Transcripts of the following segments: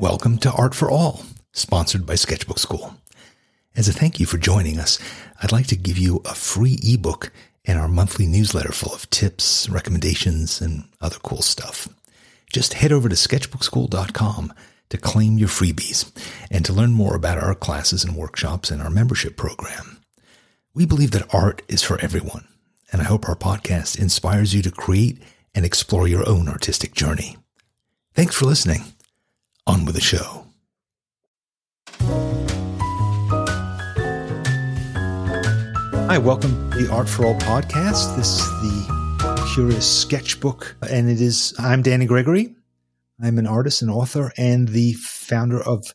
Welcome to Art for All, sponsored by Sketchbook Skool. As a thank you for joining us, I'd like to give you a free ebook and our monthly newsletter full of tips, recommendations, and other cool stuff. Just head over to sketchbookskool.com to claim your freebies and to learn more about our classes and workshops and our membership program. We believe that art is for everyone, and I hope our podcast inspires you to create and explore your own artistic journey. Thanks for listening. On with the show. Hi, welcome to the Art for All podcast. This is the Curious Sketchbook, and it is, I'm Danny Gregory. I'm an artist and author and the founder of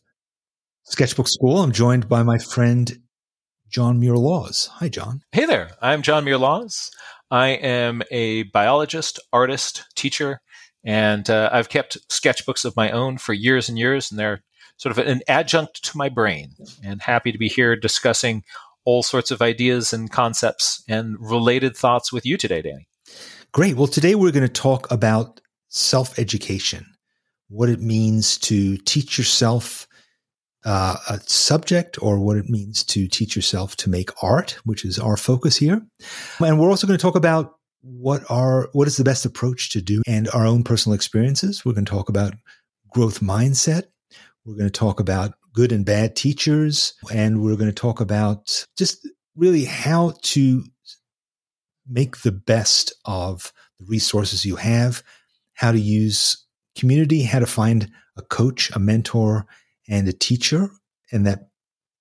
Sketchbook Skool. I'm joined by my friend, John Muir Laws. Hi, John. Hey there. I'm John Muir Laws. I am a biologist, artist, teacher, and uh, I've kept sketchbooks of my own for years and years, and they're sort of an adjunct to my brain. And happy to be here discussing all sorts of ideas and concepts and related thoughts with you today, Danny. Great. Well, today we're going to talk about self education, what it means to teach yourself uh, a subject or what it means to teach yourself to make art, which is our focus here. And we're also going to talk about what are what is the best approach to do and our own personal experiences. We're going to talk about growth mindset. We're going to talk about good and bad teachers, and we're going to talk about just really how to make the best of the resources you have, how to use community, how to find a coach, a mentor, and a teacher, and that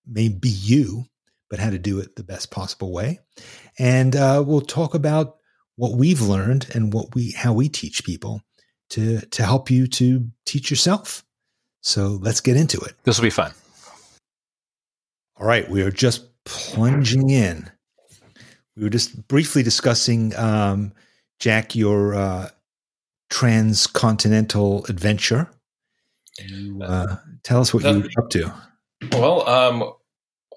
may be you, but how to do it the best possible way. And uh, we'll talk about what we've learned and what we how we teach people to to help you to teach yourself. So let's get into it. This will be fun. All right, we are just plunging in. We were just briefly discussing, um, Jack, your uh, transcontinental adventure. Uh, tell us what you were up to. Well, um,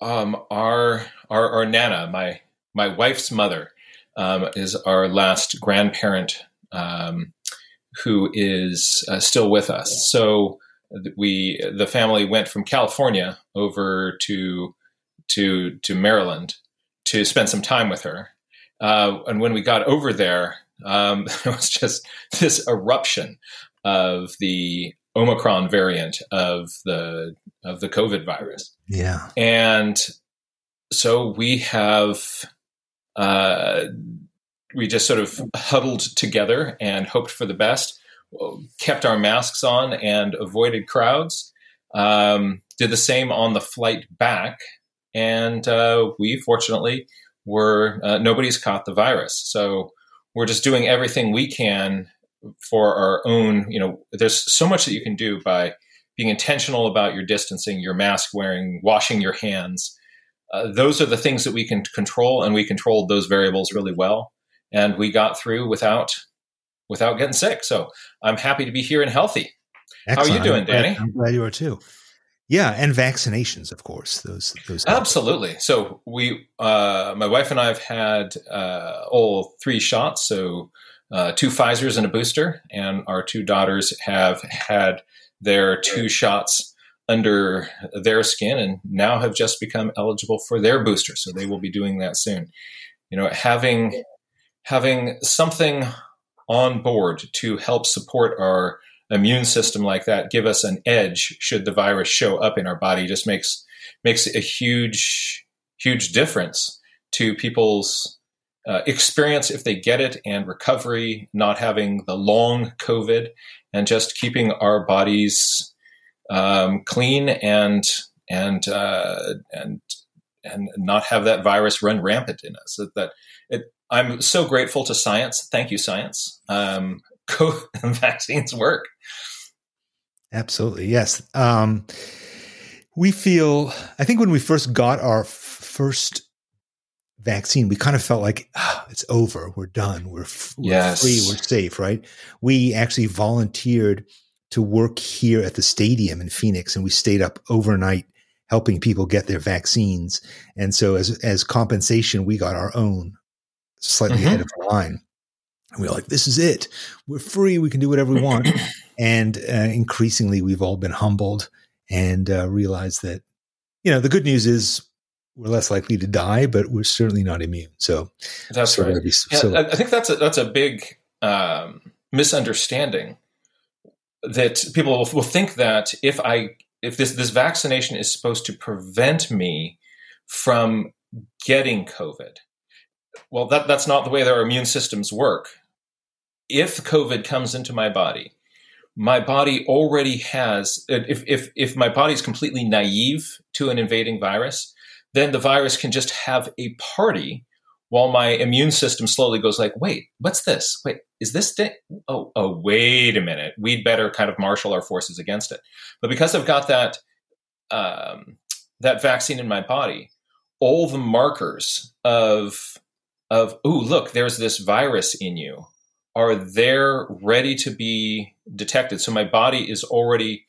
um, our, our our nana, my my wife's mother, um, is our last grandparent um, who is uh, still with us. So we the family went from California over to to to Maryland to spend some time with her. Uh, and when we got over there, um, it was just this eruption of the Omicron variant of the of the COVID virus. Yeah, and so we have uh, we just sort of huddled together and hoped for the best, kept our masks on and avoided crowds. Um, did the same on the flight back, and uh, we fortunately were uh, nobody's caught the virus. So we're just doing everything we can for our own. You know, there's so much that you can do by being intentional about your distancing, your mask wearing, washing your hands. Uh, those are the things that we can control, and we controlled those variables really well. And we got through without without getting sick. So I'm happy to be here and healthy. Excellent. How are you doing, I'm Danny? I'm glad you are too. Yeah, and vaccinations, of course. Those those help. absolutely. So we, uh, my wife and I have had uh, all three shots. So uh, two Pfizer's and a booster, and our two daughters have had their two shots under their skin and now have just become eligible for their booster. So they will be doing that soon. You know, having having something on board to help support our immune system like that, give us an edge should the virus show up in our body, just makes makes a huge huge difference to people's uh, experience if they get it and recovery, not having the long COVID, and just keeping our bodies um, clean and and uh, and and not have that virus run rampant in us. That, that it, I'm so grateful to science. Thank you, science. Um, vaccines work. Absolutely, yes. Um, we feel. I think when we first got our f- first vaccine, we kind of felt like oh, it's over. We're done. We're, f- we're yes. free. We're safe. Right. We actually volunteered to work here at the stadium in Phoenix, and we stayed up overnight helping people get their vaccines. And so, as as compensation, we got our own slightly mm-hmm. ahead of the line. And we are like, this is it. We're free. We can do whatever we want. and uh, increasingly, we've all been humbled and uh, realized that, you know, the good news is we're less likely to die, but we're certainly not immune. So that's right. Be, yeah, so, I think that's a, that's a big um, misunderstanding that people will, think that if I if this this vaccination is supposed to prevent me from getting COVID, well, that that's not the way that our immune systems work. If COVID comes into my body, my body already has. If if if my body is completely naive to an invading virus, then the virus can just have a party while my immune system slowly goes like, wait, what's this? Wait, is this thing? Oh, oh, wait a minute. We'd better kind of marshal our forces against it. But because I've got that um, that vaccine in my body, all the markers of of oh look, there's this virus in you are there ready to be detected. So my body is already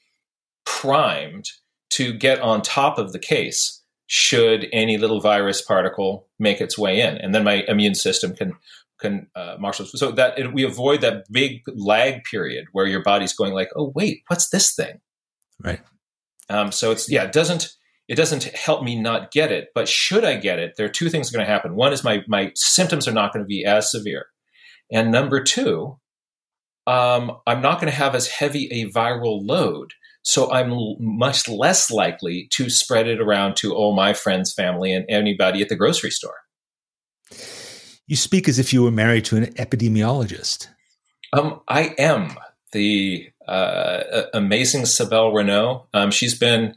primed to get on top of the case should any little virus particle make its way in, and then my immune system can can uh, marshal. So that it, we avoid that big lag period where your body's going like, oh wait, what's this thing? Right. Um, so it's yeah, it doesn't it doesn't help me not get it, but should I get it, there are two things going to happen. One is my my symptoms are not going to be as severe, and number two, um, I'm not going to have as heavy a viral load so I'm much less likely to spread it around to all my friends, family, and anybody at the grocery store. You speak as if you were married to an epidemiologist. Um, I am the uh, amazing Sibelle Renault. Um, she's been.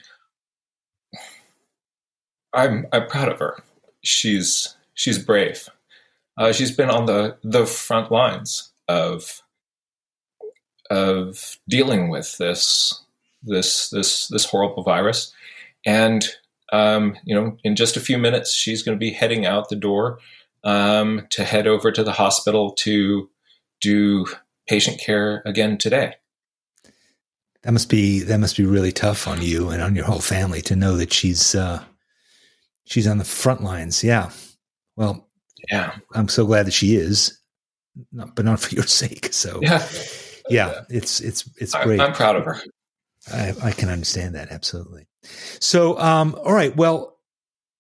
I'm I'm proud of her. She's she's brave. Uh, she's been on the the front lines of of dealing with this this this this horrible virus, and um, you know, in just a few minutes, she's going to be heading out the door um, to head over to the hospital to do patient care again today. That must be that must be really tough on you and on your whole family to know that she's uh, she's on the front lines. Yeah. Well, yeah. I'm so glad that she is, not, but not for your sake. So, yeah, yeah, it's it's it's great. I'm proud of her. I, I can understand that absolutely. So, um, all right. Well,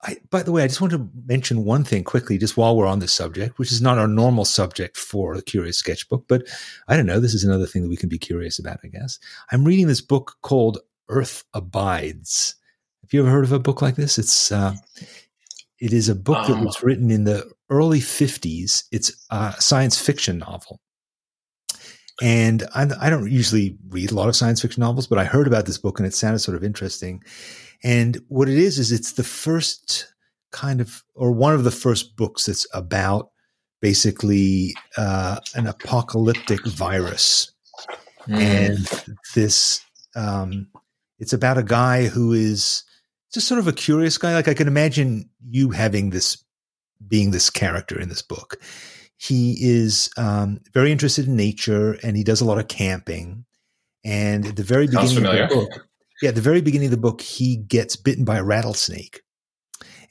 I, by the way, I just want to mention one thing quickly, just while we're on this subject, which is not our normal subject for the Curious Sketchbook, but I don't know. This is another thing that we can be curious about, I guess. I'm reading this book called Earth Abides. Have you ever heard of a book like this? It's uh, it is a book that was written in the early 50s. It's a science fiction novel. And I, I, don't usually read a lot of science fiction novels, but I heard about this book and it sounded sort of interesting. And what it is, is it's the first kind of, or one of the first books that's about basically uh, an apocalyptic virus. Mm. And this, um, it's about a guy who is just sort of a curious guy. Like I can imagine you having this, being this character in this book he is um, very interested in nature and he does a lot of camping. And at the very beginning of the book, yeah, at the very beginning of the book, he gets bitten by a rattlesnake.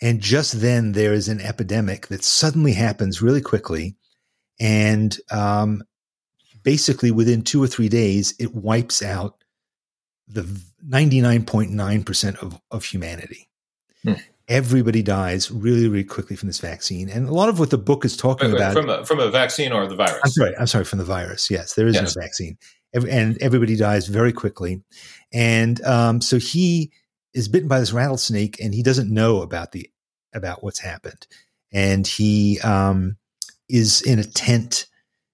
And just then there is an epidemic that suddenly happens really quickly. And um, basically within two or three days, it wipes out the 99.9% of, of humanity. Hmm everybody dies really, really quickly from this vaccine. And a lot of what the book is talking wait, wait, about from a, from a vaccine or the virus. I'm sorry, I'm sorry, from the virus. Yes, there is yes. no vaccine, and everybody dies very quickly. And um, so he is bitten by this rattlesnake, and he doesn't know about the about what's happened, and he um, is in a tent.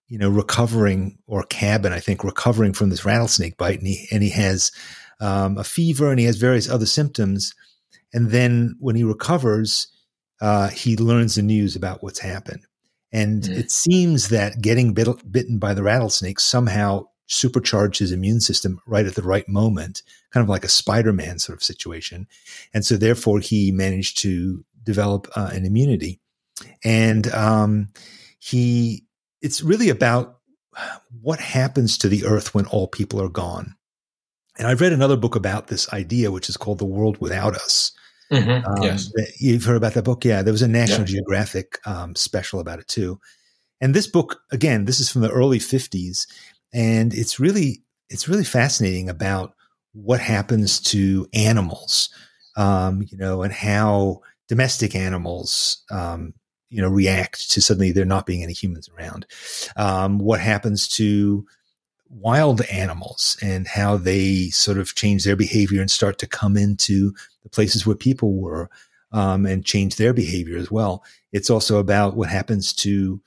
You know, recovering or cabin, I think, recovering from this rattlesnake bite, and he and he has um, a fever and he has various other symptoms and then when he recovers, uh, he learns the news about what's happened. And mm. it seems that getting bit, bitten by the rattlesnake somehow supercharged his immune system right at the right moment, kind of like a Spider Man sort of situation. And so, therefore, he managed to develop uh, an immunity. And um, he, it's really about what happens to the earth when all people are gone. And I've read another book about this idea, which is called The World Without Us. Mm-hmm. Um, yes. You've heard about that book? Yeah. There was a National yeah. Geographic um, special about it too. and this book again, this is from the early '50s, and it's really it's really fascinating about what happens to animals, um, you know, and how domestic animals, um, you know, react to suddenly there not being any humans around. Um, what happens to wild animals and how they sort of change their behavior and start to come into the places where people were um, and change their behavior as well. It's also about what happens to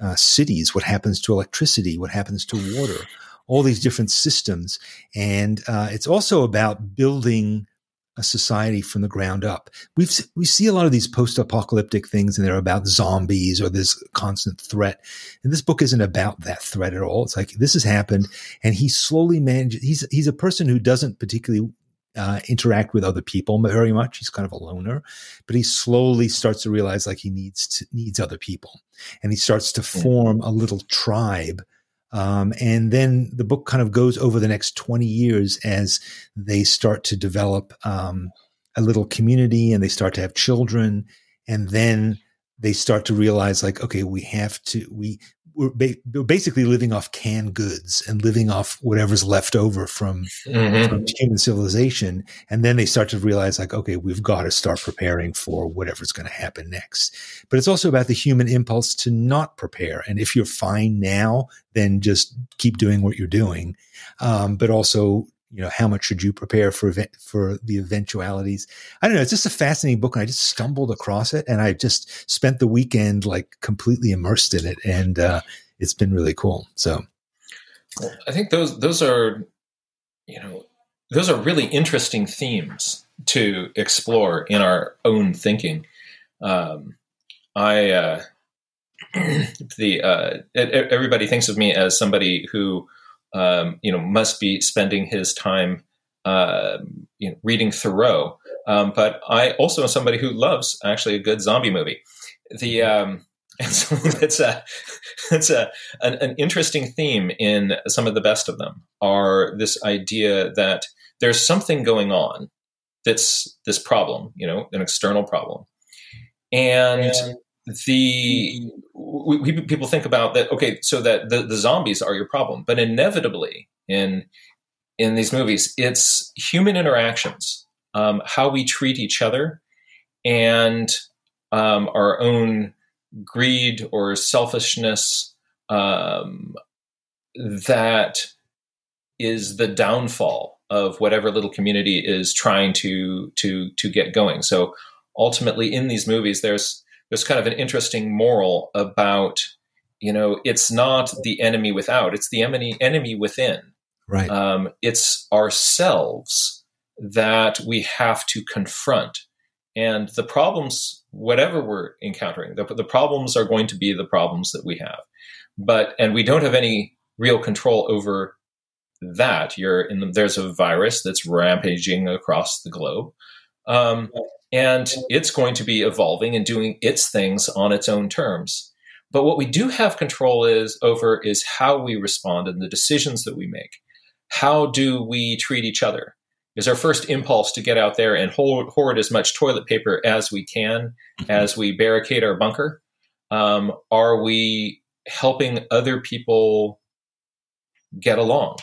uh, cities, what happens to electricity, what happens to water, all these different systems. And uh, it's also about building a society from the ground up. We've we see a lot of these post-apocalyptic things, and they're about zombies or this constant threat. And this book isn't about that threat at all. It's like this has happened, and he slowly manages. He's he's a person who doesn't particularly uh, interact with other people very much. He's kind of a loner, but he slowly starts to realize like he needs to, needs other people, and he starts to form a little tribe um, and then the book kind of goes over the next 20 years as they start to develop um, a little community and they start to have children. And then they start to realize, like, okay, we have to, we, we're, ba- we're, basically living off canned goods and living off whatever's left over from, mm-hmm. from, human civilization. And then they start to realize, like, okay, we've got to start preparing for whatever's going to happen next. But it's also about the human impulse to not prepare. And if you're fine now, then just keep doing what you're doing. Um, but also you know how much should you prepare for event, for the eventualities? I don't know it's just a fascinating book and i just stumbled across it and i just spent the weekend like completely immersed in it and uh, it's been really cool so. I think those those are you know those are really interesting themes to explore in our own thinking. Um, i uh, the uh, everybody thinks of me as somebody who um, you know, must be spending his time, uh, you know, reading Thoreau. Um, but I also am somebody who loves actually a good zombie movie. The um, and so it's a it's a an, an, interesting theme in some of the best of them are this idea that there's something going on that's this problem, you know, an external problem, and the we, we, people think about that okay so that the, the zombies are your problem but inevitably in in these movies it's human interactions um, how we treat each other and um, our own greed or selfishness um, that is the downfall of whatever little community is trying to to to get going. So ultimately in these movies there's there's kind of an interesting moral about you know it's not the enemy without it's the enemy enemy within. Right. Um, it's ourselves that we have to confront. And the problems whatever we're encountering the, the problems are going to be the problems that we have. But and we don't have any real control over that. You're in the, there's a virus that's rampaging across the globe. Um, and it's going to be evolving and doing its things on its own terms. But what we do have control is over is how we respond and the decisions that we make. How do we treat each other? Is our first impulse to get out there and hoard, hoard as much toilet paper as we can mm-hmm. as we barricade our bunker? Um, are we helping other people get along?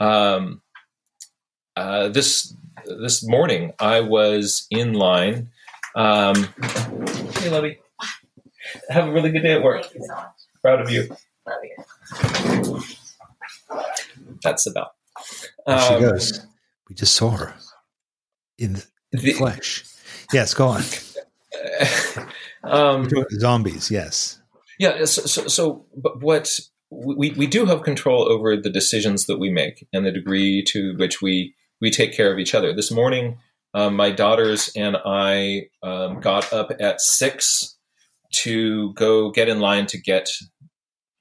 Um, uh, this this morning I was in line. Um, hey, Lovey. Have a really good day at work. So Proud of you. Love you. That's about. There she um, goes. We just saw her in the, in the flesh. Yes, go on. um, Zombies, yes. Yeah. So, so, so, but what we we do have control over the decisions that we make and the degree to which we we take care of each other. This morning, um, my daughters and I um, got up at six to go get in line to get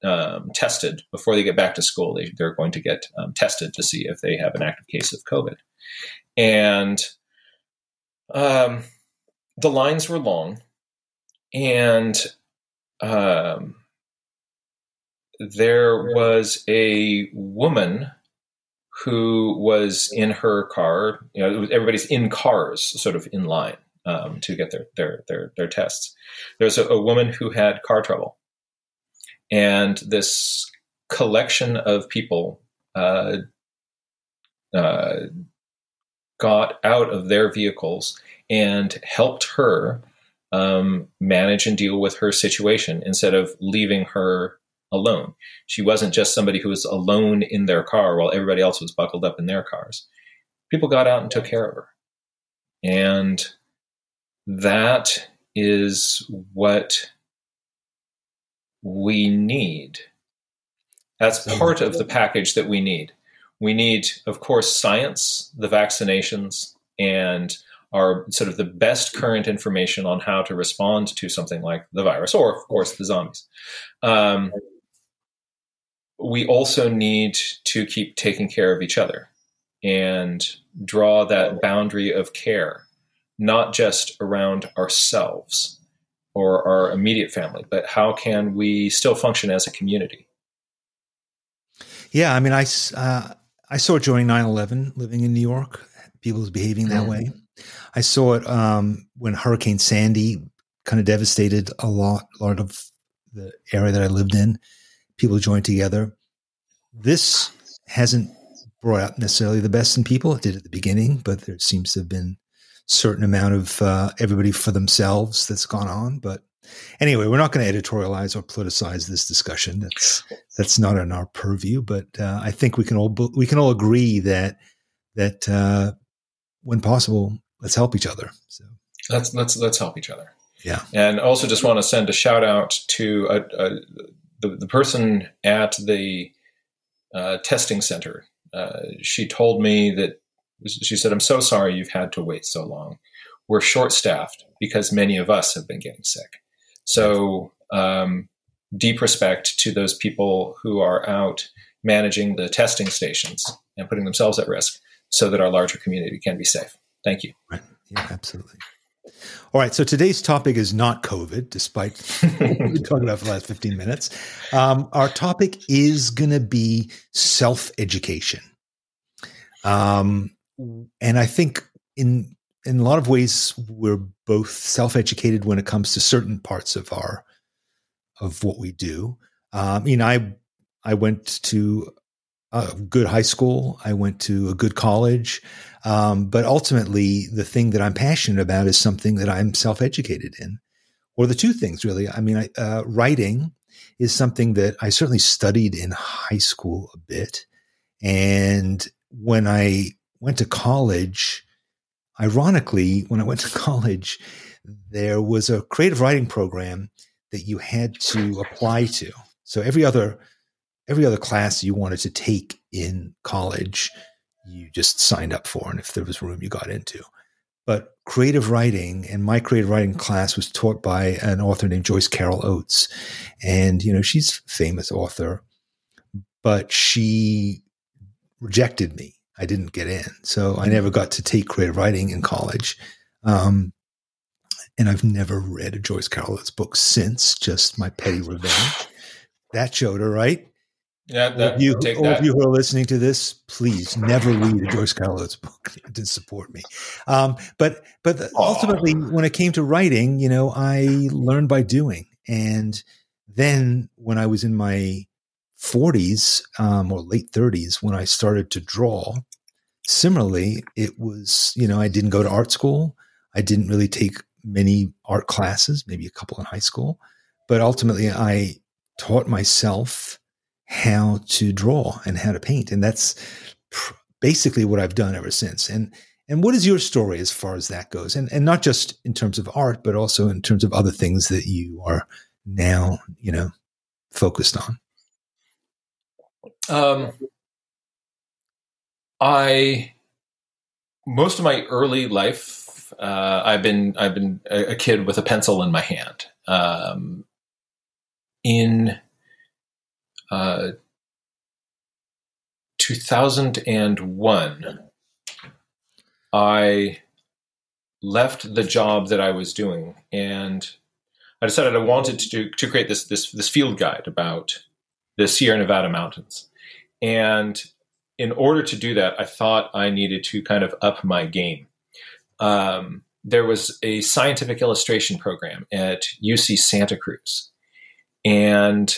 um, tested before they get back to school. They, are going to get um, tested to see if they have an active case of COVID. And um, the lines were long, and um, there was a woman who was in her car. You know, everybody's in cars, sort of in line um, to get their their their their tests. There's a, a, woman who had car trouble, and this collection of people uh, uh, got out of their vehicles and helped her um, manage and deal with her situation instead of leaving her alone. She wasn't just somebody who was alone in their car while everybody else was buckled up in their cars. People got out and took care of her. And that is what we need. That's part of the package that we need. We need, of course, science, the vaccinations, and our sort of the best current information on how to respond to something like the virus, or of course the zombies. Um, we also need to keep taking care of each other and draw that boundary of care, not just around ourselves or our immediate family, but how can we still function as a community? Yeah, I mean, I, uh, I saw it during 9 11 living in New York, people behaving that mm-hmm. way. I saw it um, when Hurricane Sandy kind of devastated a lot, a lot of the area that I lived in. People join together. This hasn't brought out necessarily the best in people. It did at the beginning, but there seems to have been certain amount of uh, everybody for themselves that's gone on. But anyway, we're not going to editorialize or politicize this discussion. That's that's not in our purview. But uh, I think we can all we can all agree that that uh, when possible, let's help each other. So let's let's let's help each other. Yeah, and also just want to send a shout out to a, a, the the person at the uh, testing center. Uh, she told me that she said, "I'm so sorry you've had to wait so long. We're short staffed because many of us have been getting sick. So um, deep respect to those people who are out managing the testing stations and putting themselves at risk so that our larger community can be safe. Thank you. Right. Yeah, absolutely. All right. So today's topic is not COVID, despite what we've been talking about for the last 15 minutes. Um, our topic is going to be self education. Um, and I think in in a lot of ways we're both self educated when it comes to certain parts of our of what we do. Um, you know, I I went to a good high school. I went to a good college. Um, but ultimately, the thing that I'm passionate about is something that I'm self educated in, or the two things really. I mean, I, uh, writing is something that I certainly studied in high school a bit. And when I went to college, ironically, when I went to college, there was a creative writing program that you had to apply to. So every other every other class you wanted to take in college, you just signed up for, and if there was room, you got into. But creative writing and my creative writing class was taught by an author named Joyce Carol Oates, and you know she's a famous author, but she rejected me. I didn't get in, so I never got to take creative writing in college. Um, and I've never read a Joyce Carol Oates book since. Just my petty revenge. That showed her right. Yeah, that, all, of you, all of you who are listening to this, please never read a Joyce Carol Oates book to support me. Um, but but ultimately, when it came to writing, you know, I learned by doing. And then when I was in my 40s um, or late 30s, when I started to draw, similarly, it was you know I didn't go to art school. I didn't really take many art classes, maybe a couple in high school, but ultimately I taught myself how to draw and how to paint. And that's basically what I've done ever since. And and what is your story as far as that goes? And and not just in terms of art, but also in terms of other things that you are now, you know, focused on. Um, I most of my early life, uh, I've been I've been a, a, kid with a pencil in my hand. Um, in uh, 2001, I left the job that I was doing and I decided I wanted to do, to create this, this, this field guide about the Sierra Nevada mountains. And in order to do that, I thought I needed to kind of up my game. Um, there was a scientific illustration program at UC Santa Cruz. And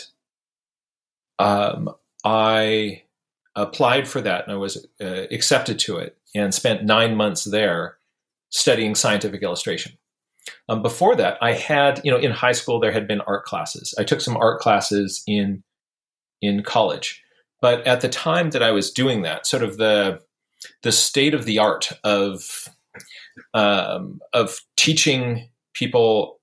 um, I applied for that and I was uh, accepted to it and spent nine months there studying scientific illustration. Um, before that, I had, you know, in high school there had been art classes. I took some art classes in in college, but at the time that I was doing that, sort of the the state of the art of um, of teaching people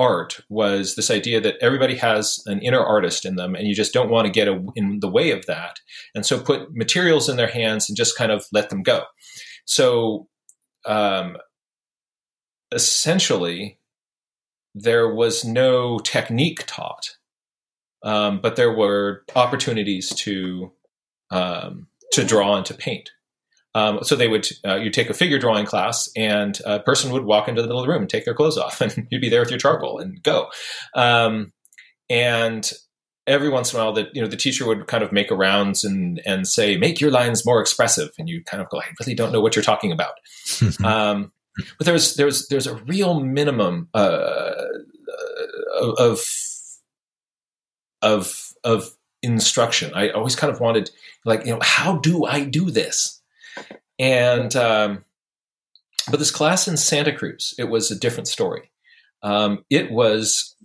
art was this idea that everybody has an inner artist in them and you just don't want to get a, in the way of that. And so put materials in their hands and just kind of let them go. So um, essentially there was no technique taught um, but there were opportunities to um, to draw and to paint um, so they would, uh, you take a figure drawing class, and a person would walk into the middle of the room and take their clothes off, and you'd be there with your charcoal and go. Um, and every once in a while, that you know, the teacher would kind of make a rounds and and say, "Make your lines more expressive," and you kind of go, "I really don't know what you're talking about." um, but there's there's there's a real minimum uh, of of of instruction. I always kind of wanted, like, you know, how do I do this? And um, but this class in Santa Cruz, it was a different story. Um, it was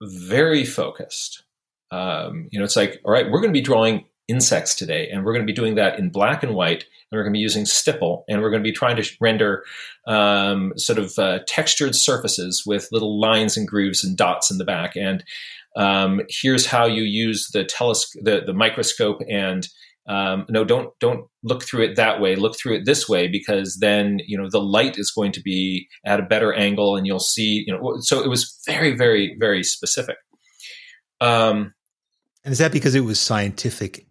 very focused. Um, you know, it's like, all right, we're going to be drawing insects today, and we're going to be doing that in black and white, and we're going to be using stipple, and we're going to be trying to render um, sort of uh, textured surfaces with little lines and grooves and dots in the back. And um, here's how you use the telescope, the, the microscope, and um, no don't don't look through it that way. Look through it this way because then you know the light is going to be at a better angle and you'll see you know so it was very very very specific. Um, and is that because it was scientific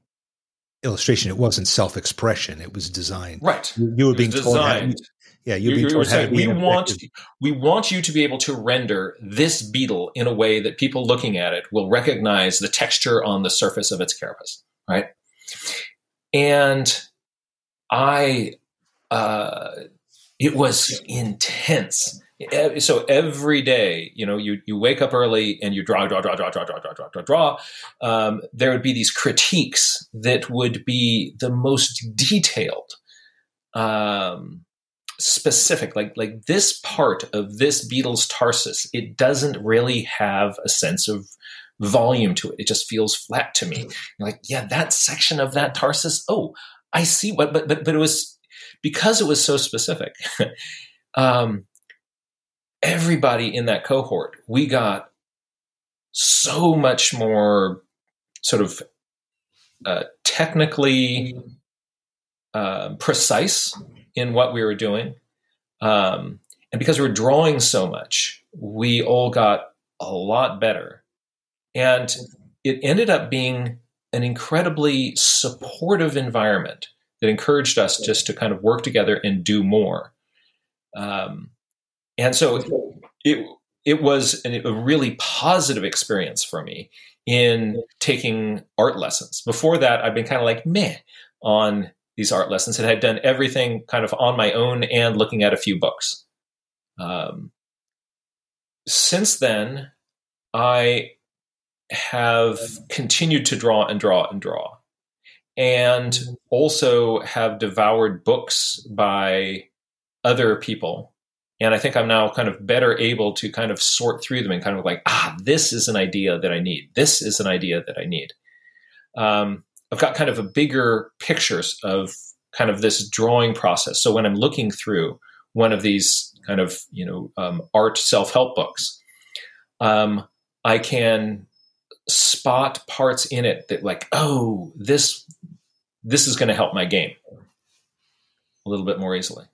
illustration? It wasn't self-expression. It was design right. You were being told how, yeah you're, being told saying, we want we want you to be able to render this beetle in a way that people looking at it will recognize the texture on the surface of its carapace right and I, uh, it was intense. So every day, you know, you, you wake up early and you draw, draw, draw, draw, draw, draw, draw, draw, draw, draw. Um, there would be these critiques that would be the most detailed, um, specific. Like like this part of this beetle's tarsus, it doesn't really have a sense of volume to it. It just feels flat to me. You're like, yeah, that section of that tarsus. Oh, I see what, but but but it was because it was so specific. um, everybody in that cohort, we got so much more sort of uh, technically uh, precise in what we were doing. Um, and because we were drawing so much, we all got a lot better and it ended up being an incredibly supportive environment that encouraged us just to kind of work together and do more. Um, and so it it was a really positive experience for me in taking art lessons. Before that, I've been kind of like meh on these art lessons and had done everything kind of on my own and looking at a few books. Um, since then, I have continued to draw and draw and draw, and also have devoured books by other people. And I think I'm now kind of better able to kind of sort through them and kind of like, ah, this is an idea that I need. This is an idea that I need. Um, I've got kind of a bigger pictures of kind of this drawing process. So when I'm looking through one of these kind of you know um, art self help books, um, I can spot parts in it that like oh this this is going to help my game a little bit more easily.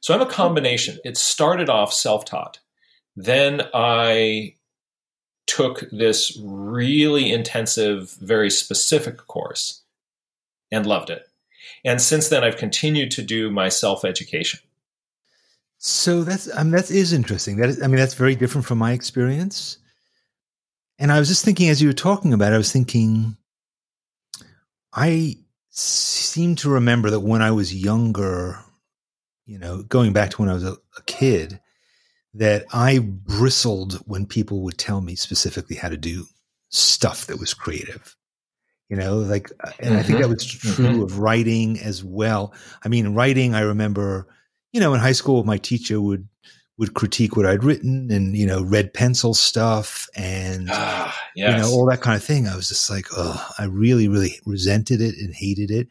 So i'm a combination. It started off self-taught. Then i took this really intensive very specific course and loved it. And since then i've continued to do my self-education. So that's I mean that is interesting. That is, I mean that's very different from my experience. And I was just thinking as you were talking about it, I was thinking, I seem to remember that when I was younger, you know, going back to when I was a, a kid, that I bristled when people would tell me specifically how to do stuff that was creative. You know, like, and I think that was Mm-hmm. true Mhm. of writing as well. I mean, writing, I remember, you know, in high school, my teacher would would critique what I'd written and you know, red pencil stuff and Ah, yes. you know, all that kind of thing. I was just like, oh, I really, really resented it and hated it.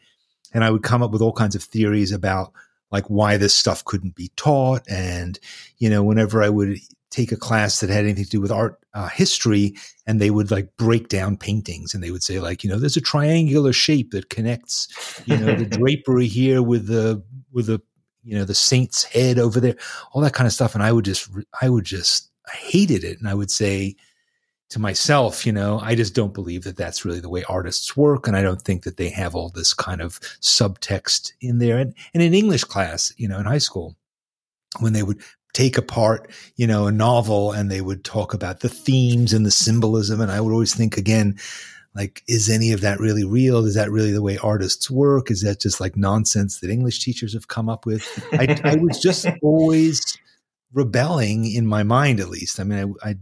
And I would come up with all kinds of theories about like why this stuff couldn't be taught. And, you know, whenever I would take a class that had anything to do with art uh, history and they would like break down paintings and they would say like, you know, there's a triangular shape that connects, you know, the drapery here with the, with the, you know, the saint's head over there, all that kind of stuff. And I would just, I would just, I hated it. And I would say, to myself, you know, I just don't believe that that's really the way artists work. And I don't think that they have all this kind of subtext in there. And, and in English class, you know, in high school, when they would take apart, you know, a novel and they would talk about the themes and the symbolism. And I would always think again, like, is any of that really real? Is that really the way artists work? Is that just like nonsense that English teachers have come up with? I, I was just always rebelling in my mind, at least. I mean, I, I,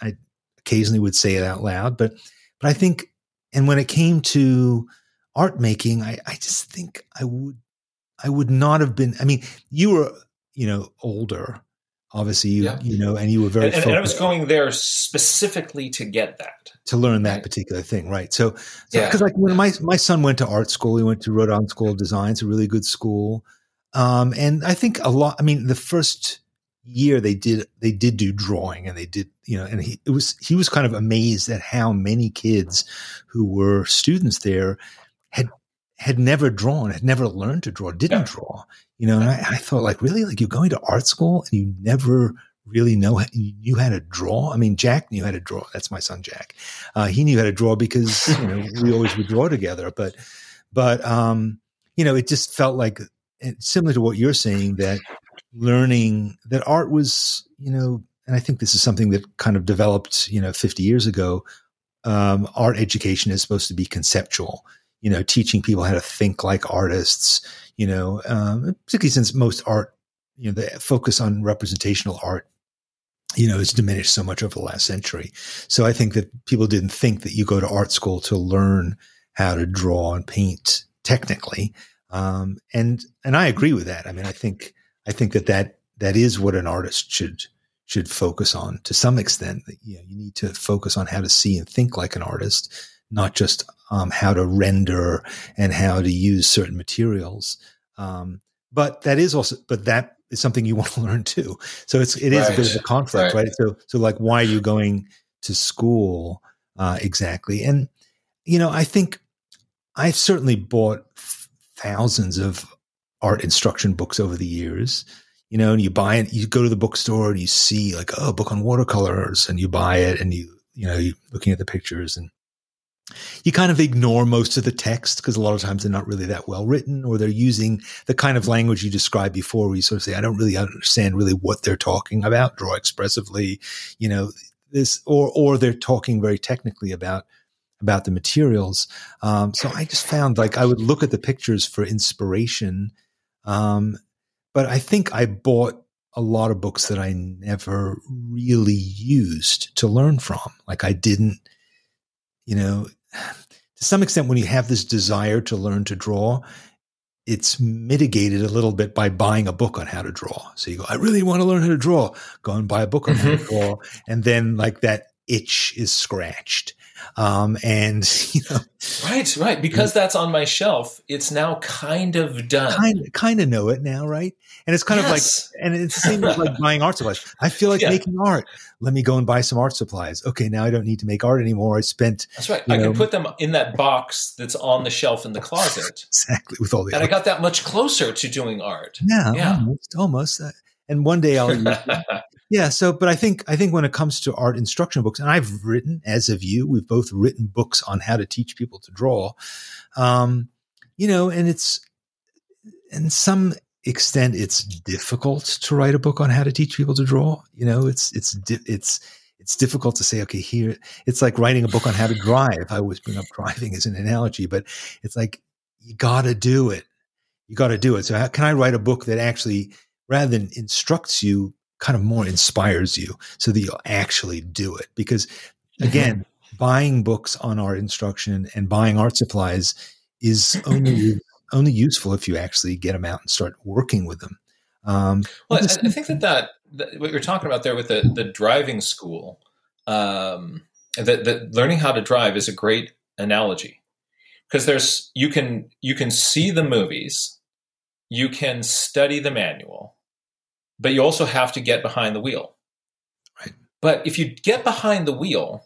I occasionally would say it out loud, but, but I think, and when it came to art making, I, I just think I would, I would not have been, I mean, you were, you know, older, obviously, you, Yeah. you know, and you were very and, and, and I was going there specifically to get that. to learn that Right. particular thing, right? So, so Yeah. because like when my my son went to art school, he went to Rhode Island School of Design, it's a really good school, um, and I think a lot. I mean, the first year they did they did do drawing, and they did you know, and he it was he was kind of amazed at how many kids who were students there had never drawn, had never learned to draw, didn't Yeah. draw, you know. And I, I thought, like, really, like you're going to art school and you never really know you knew how to draw. I mean, Jack knew how to draw. That's my son, Jack. Uh, he knew how to draw because you know we always would draw together. But but um, you know, it just felt like similar to what you're saying that learning that art was you know, and I think this is something that kind of developed you know 50 years ago. Um, art education is supposed to be conceptual. You know, teaching people how to think like artists. You know, um, particularly since most art, you know, the focus on representational art you know, has diminished so much over the last century. So I think that people didn't think that you go to art school to learn how to draw and paint technically. Um, and, and I agree with that. I mean, I think, I think that that, that is what an artist should, should focus on to some extent you know, you need to focus on how to see and think like an artist, not just, um, how to render and how to use certain materials. Um, but that is also, but that is something you want to learn too. So it's it is a bit of a conflict, Right. right? So so like why are you going to school uh, exactly? And you know, I think I've certainly bought thousands of art instruction books over the years. You know, and you buy it, you go to the bookstore and you see like, oh, a book on watercolors, and you buy it, and you you know, you're looking at the pictures and you kind of ignore most of the text because a lot of times they're not really that well written or they're using the kind of language you described before where you sort of say, I don't really understand really what they're talking about, draw expressively, you know, this, or, or they're talking very technically about, about the materials. Um, so I just found like I would look at the pictures for inspiration. Um, but I think I bought a lot of books that I never really used to learn from. Like I didn't, you know, to some extent, when you have this desire to learn to draw, it's mitigated a little bit by buying a book on how to draw. So you go, I really want to learn how to draw. Go and buy a book on how to Mhm. draw. And then like that itch is scratched. Um, and you know, Right, right. Because that's on my shelf, it's now kind of done. kind kind of know it now, right? And it's kind of like, and it's the same as like buying art supplies. I feel like Yeah. making art. Let me go and buy some art supplies. Okay, now I don't need to make art anymore. I spent That's right. I know- can put them in that box that's on the shelf in the closet. exactly with all the And I got that much closer to doing art. Yeah, Yeah. almost, almost. Uh, And one day I'll. Yeah. So, but I think I think when it comes to art instruction books, and I've written, as of you, we've both written books on how to teach people to draw. Um, you know, and it's and some extent it's difficult to write a book on how to teach people to draw. You know, it's it's di- it's it's difficult to say, okay, here it's like writing a book on how to drive. I always bring up driving as an analogy, but it's like you got to do it. You got to do it. So, how can I write a book that actually, rather than instructs you, kind of more inspires you so that you'll actually do it? Because mm-hmm. again, buying books on art instruction and buying art supplies is only only useful if you actually get them out and start working with them. Um, well, I, I, think that, that, that what you're talking about there with the the driving school, um, that that learning how to drive is a great analogy because there's you can you can see the movies, you can study the manual, but you also have to get behind the wheel. Right. But if you get behind the wheel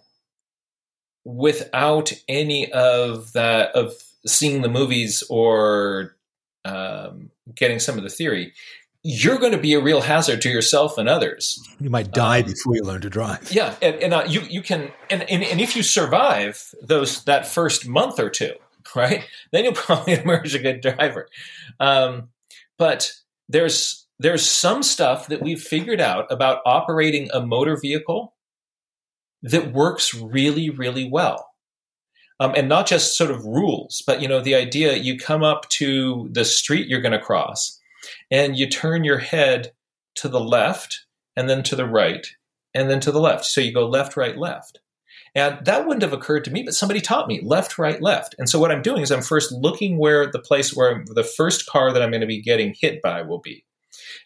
without any of that of seeing the movies or um, getting some of the theory, you're going to be a real hazard to yourself and others. You might die um, before you learn to drive. Yeah, and, and uh, you you can and, and and if you survive those that first month or two, right, then you'll probably emerge a good driver. Um, but there's there's some stuff that we've figured out about operating a motor vehicle that works really really well. Um, and not just sort of rules, but you know the idea you come up to the street you're going to cross and you turn your head to the left and then to the right and then to the left. So you go left, right, left. And that wouldn't have occurred to me, but somebody taught me left, right, left. And so what I'm doing is I'm first looking where the place where the first car that I'm going to be getting hit by will be.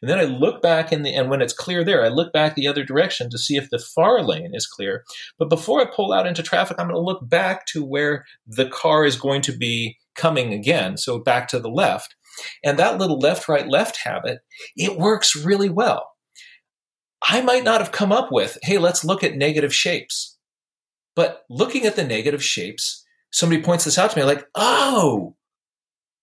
And then I look back in the, and when it's clear there, I look back the other direction to see if the far lane is clear. But before I pull out into traffic, I'm going to look back to where the car is going to be coming again. So back to the left. And that little left, right, left habit, it works really well. I might not have come up with, hey, let's look at negative shapes. But looking at the negative shapes, somebody points this out to me like, oh,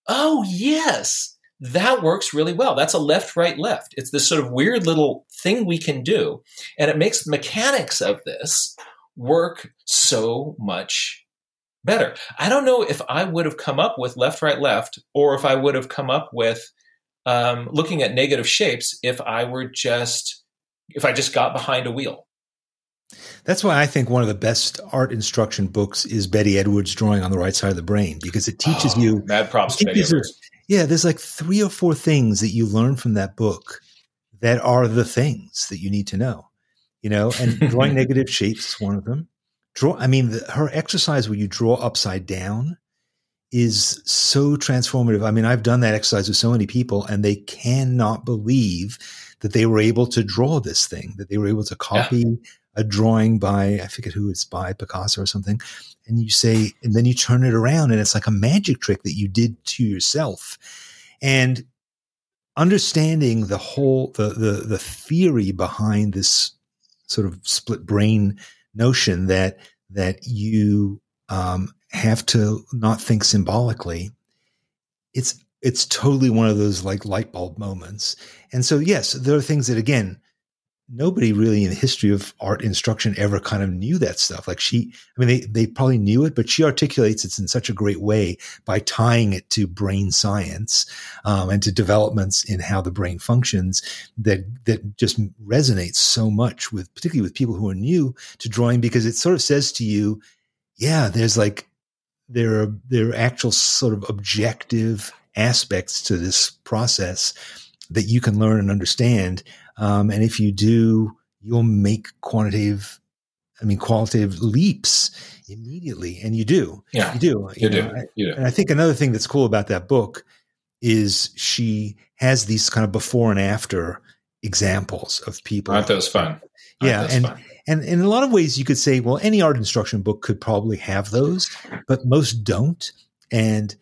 oh, yes, that works really well. That's a left, right, left. It's this sort of weird little thing we can do. And it makes the mechanics of this work so much better. I don't know if I would have come up with left, right, left, or if I would have come up with um, looking at negative shapes if I were just if I just got behind a wheel. That's why I think one of the best art instruction books is Betty Edwards' Drawing on the Right Side of the Brain because it teaches oh, you mad props to Betty Edwards. Yeah, there's like three or four things that you learn from that book that are the things that you need to know. You know, and drawing negative shapes is one of them draw i mean the, her exercise where you draw upside down is so transformative i mean i've done that exercise with so many people and they cannot believe that they were able to draw this thing that they were able to copy yeah. A drawing by i forget who it's by picasso or something and you say and then you turn it around and it's like a magic trick that you did to yourself and understanding the whole the the, the theory behind this sort of split brain notion that that you um, have to not think symbolically. It's it's totally one of those like light bulb moments. And so yes, there are things that again nobody really in the history of art instruction ever kind of knew that stuff. Like she, I mean, they, they probably knew it, but she articulates it in such a great way by tying it to brain science um, and to developments in how the brain functions that that just resonates so much with, particularly with people who are new to drawing, because it sort of says to you, yeah, there's like there are there are actual sort of objective aspects to this process that you can learn and understand um, and if you do, you'll make quantitative, I mean, qualitative leaps immediately. And you do. Yeah. You do. You, you do. Know? you do. And I think another thing that's cool about that book is she has these kind of before and after examples of people. Aren't those fun? Yeah. Those and, fun? and in a lot of ways, you could say, well, any art instruction book could probably have those, but most don't. And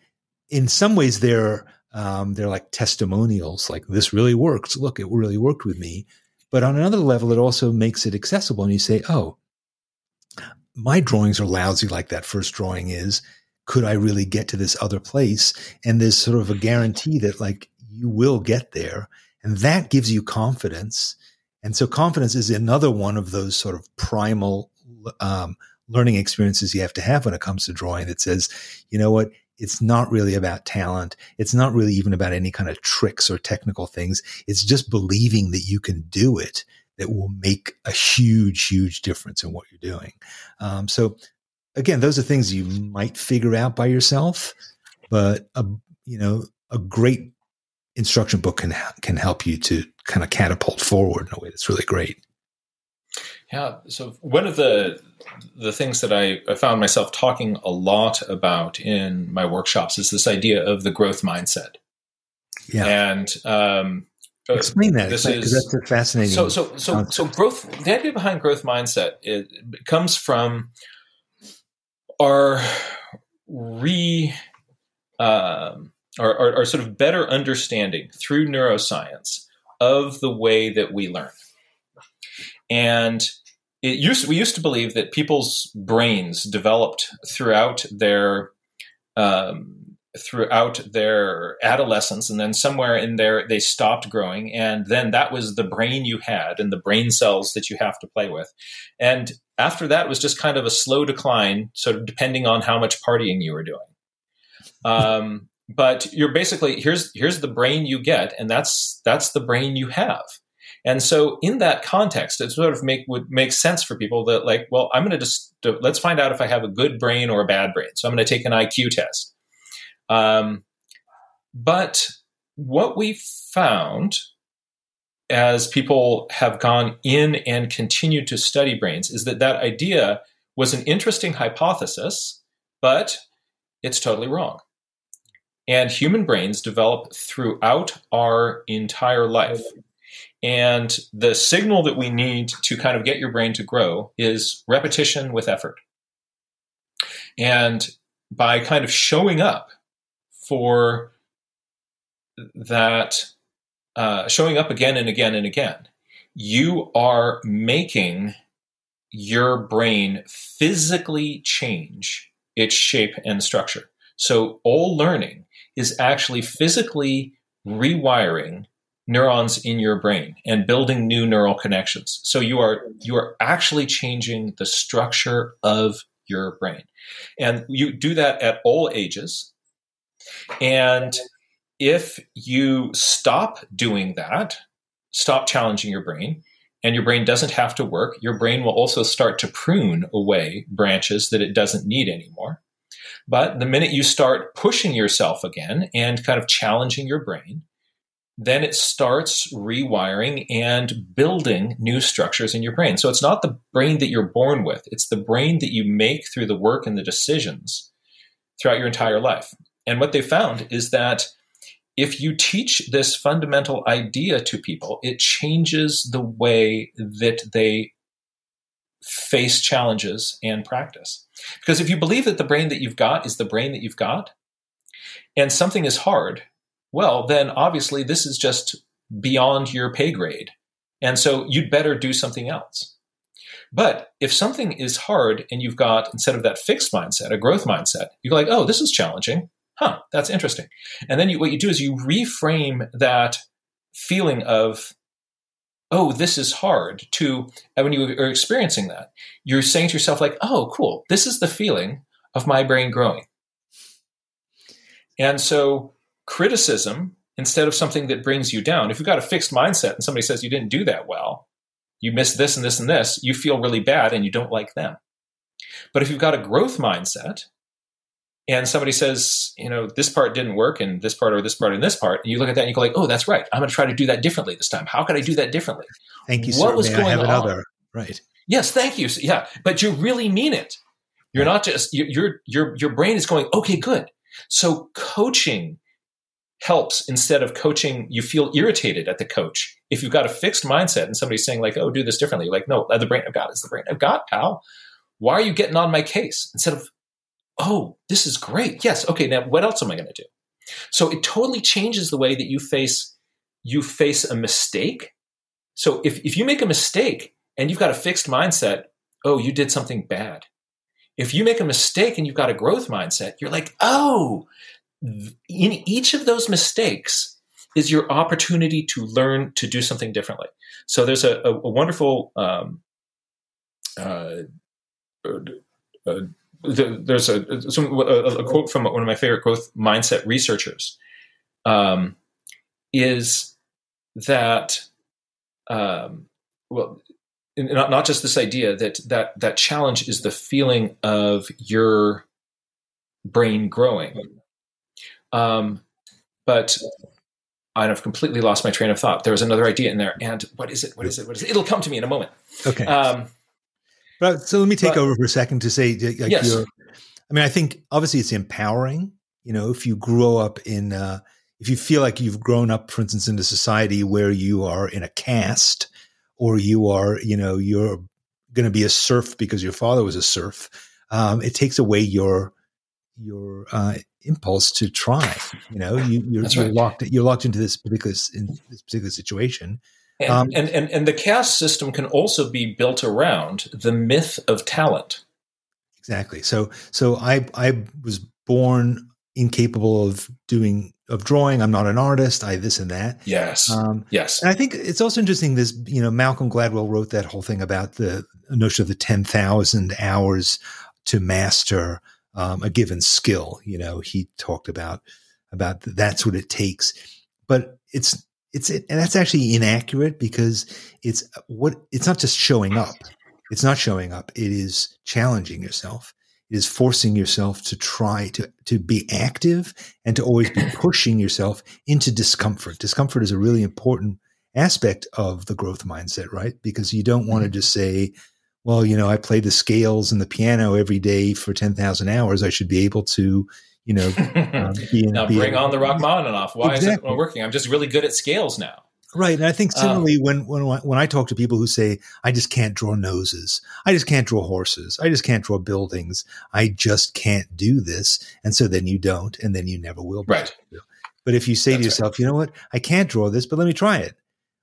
in some ways, they're um, they're like testimonials, like this really worked. Look, it really worked with me. But on another level, it also makes it accessible. And you say, oh, my drawings are lousy like that first drawing is. Could I really get to this other place? And there's sort of a guarantee that like you will get there. And that gives you confidence. And so confidence is another one of those sort of primal um, learning experiences you have to have when it comes to drawing that says, you know what, it's not really about talent. It's not really even about any kind of tricks or technical things. It's just believing that you can do it that will make a huge, huge difference in what you're doing. Um, so again, those are things you might figure out by yourself, but a, you know, a great instruction book can, can help you to kind of catapult forward in a way that's really great. Yeah. So one of the the things that I, I, found myself talking a lot about in my workshops is this idea of the growth mindset. Yeah. And um, uh, explain that. This is that's a fascinating. So so so concept. so growth. The idea behind growth mindset it, it comes from our re um, our, our, our sort of better understanding through neuroscience of the way that we learn. And it used we used to believe that people's brains developed throughout their um, throughout their adolescence and then somewhere in there they stopped growing and then that was the brain you had and the brain cells that you have to play with. And after that was just kind of a slow decline sort of depending on how much partying you were doing. Um, but you're basically here's here's the brain you get and that's that's the brain you have and so in that context, it sort of make would make sense for people that like, well, I'm going to just let's find out if I have a good brain or a bad brain. So I'm going to take an IQ test. Um, but what we found as people have gone in and continued to study brains is that that idea was an interesting hypothesis, but it's totally wrong. And human brains develop throughout our entire life. And the signal that we need to kind of get your brain to grow is repetition with effort. And by kind of showing up for that, uh, showing up again and again and again, you are making your brain physically change its shape and structure. So all learning is actually physically rewiring neurons in your brain and building new neural connections. So you are you are actually changing the structure of your brain. And you do that at all ages. And if you stop doing that, stop challenging your brain, and your brain doesn't have to work, your brain will also start to prune away branches that it doesn't need anymore. But the minute you start pushing yourself again and kind of challenging your brain, then it starts rewiring and building new structures in your brain. So it's not the brain that you're born with, it's the brain that you make through the work and the decisions throughout your entire life. And what they found is that if you teach this fundamental idea to people, it changes the way that they face challenges and practice. Because if you believe that the brain that you've got is the brain that you've got, and something is hard, well, then obviously this is just beyond your pay grade. And so you'd better do something else. But if something is hard and you've got, instead of that fixed mindset, a growth mindset, you're like, oh, this is challenging. Huh, that's interesting. And then you, what you do is you reframe that feeling of, oh, this is hard to, and when you are experiencing that, you're saying to yourself, like, oh, cool, this is the feeling of my brain growing. And so criticism instead of something that brings you down. If you've got a fixed mindset and somebody says you didn't do that well, you missed this and this and this, you feel really bad and you don't like them. But if you've got a growth mindset and somebody says, you know, this part didn't work and this part or this part and this part, and you look at that and you go like, oh, that's right. I'm going to try to do that differently this time. How could I do that differently? Thank you. So much. What sir. was May going on? Another? Right. Yes, thank you. Yeah, but you really mean it. You're not just your your your brain is going, okay, good. So coaching helps instead of coaching you feel irritated at the coach if you've got a fixed mindset and somebody's saying like oh do this differently. Like no the brain i've got is the brain. I've got pal. Why are you getting on my case? Instead of oh this is great. Yes okay now what else am i going to do? So it totally changes the way that you face you face a mistake. So if, if you make a mistake and you've got a fixed mindset oh you did something bad. If you make a mistake and you've got a growth mindset you're like oh in each of those mistakes is your opportunity to learn to do something differently. So there's a, a, a wonderful um, uh, uh, there's a, some, a, a, quote from one of my favorite growth mindset researchers um, is that um, well not, not just this idea that that that challenge is the feeling of your brain growing um, but I've completely lost my train of thought. There was another idea in there, and what is it? What is it? What is it? It'll come to me in a moment. Okay. Um, But so let me take but, over for a second to say, like, yes. I mean, I think obviously it's empowering. You know, if you grow up in, uh, if you feel like you've grown up, for instance, in a society where you are in a caste, or you are, you know, you're going to be a serf because your father was a serf. Um, it takes away your your uh, impulse to try. You know, you, you're, right. you're, locked you're locked into this particular in this particular situation. And, um, and, and and the caste system can also be built around the myth of talent. Exactly. So so I I was born incapable of doing of drawing. I'm not an artist. I this and that. Yes. Um, yes. And I think it's also interesting. This you know Malcolm Gladwell wrote that whole thing about the notion of the ten thousand hours to master um, a given skill. You know, he talked about about that's what it takes, but it's it's and that's actually inaccurate because it's what it's not just showing up. It's not showing up. It is challenging yourself. It is forcing yourself to try to to be active and to always be pushing yourself into discomfort. Discomfort is a really important aspect of the growth mindset, right? Because you don't want to mm-hmm. just say, well, you know, I play the scales and the piano every day for 10,000 hours. I should be able to, you know, um, be now be bring on the Rachmaninoff. Why exactly. is it working? I'm just really good at scales now. Right. And I think um, similarly, um, when, when, when I talk to people who say, I just can't draw noses, I just can't draw horses, I just can't draw buildings, I just can't do this. And so then you don't, and then you never will. right. But if you say That's to yourself, right. you know what, I can't draw this, but let me try it.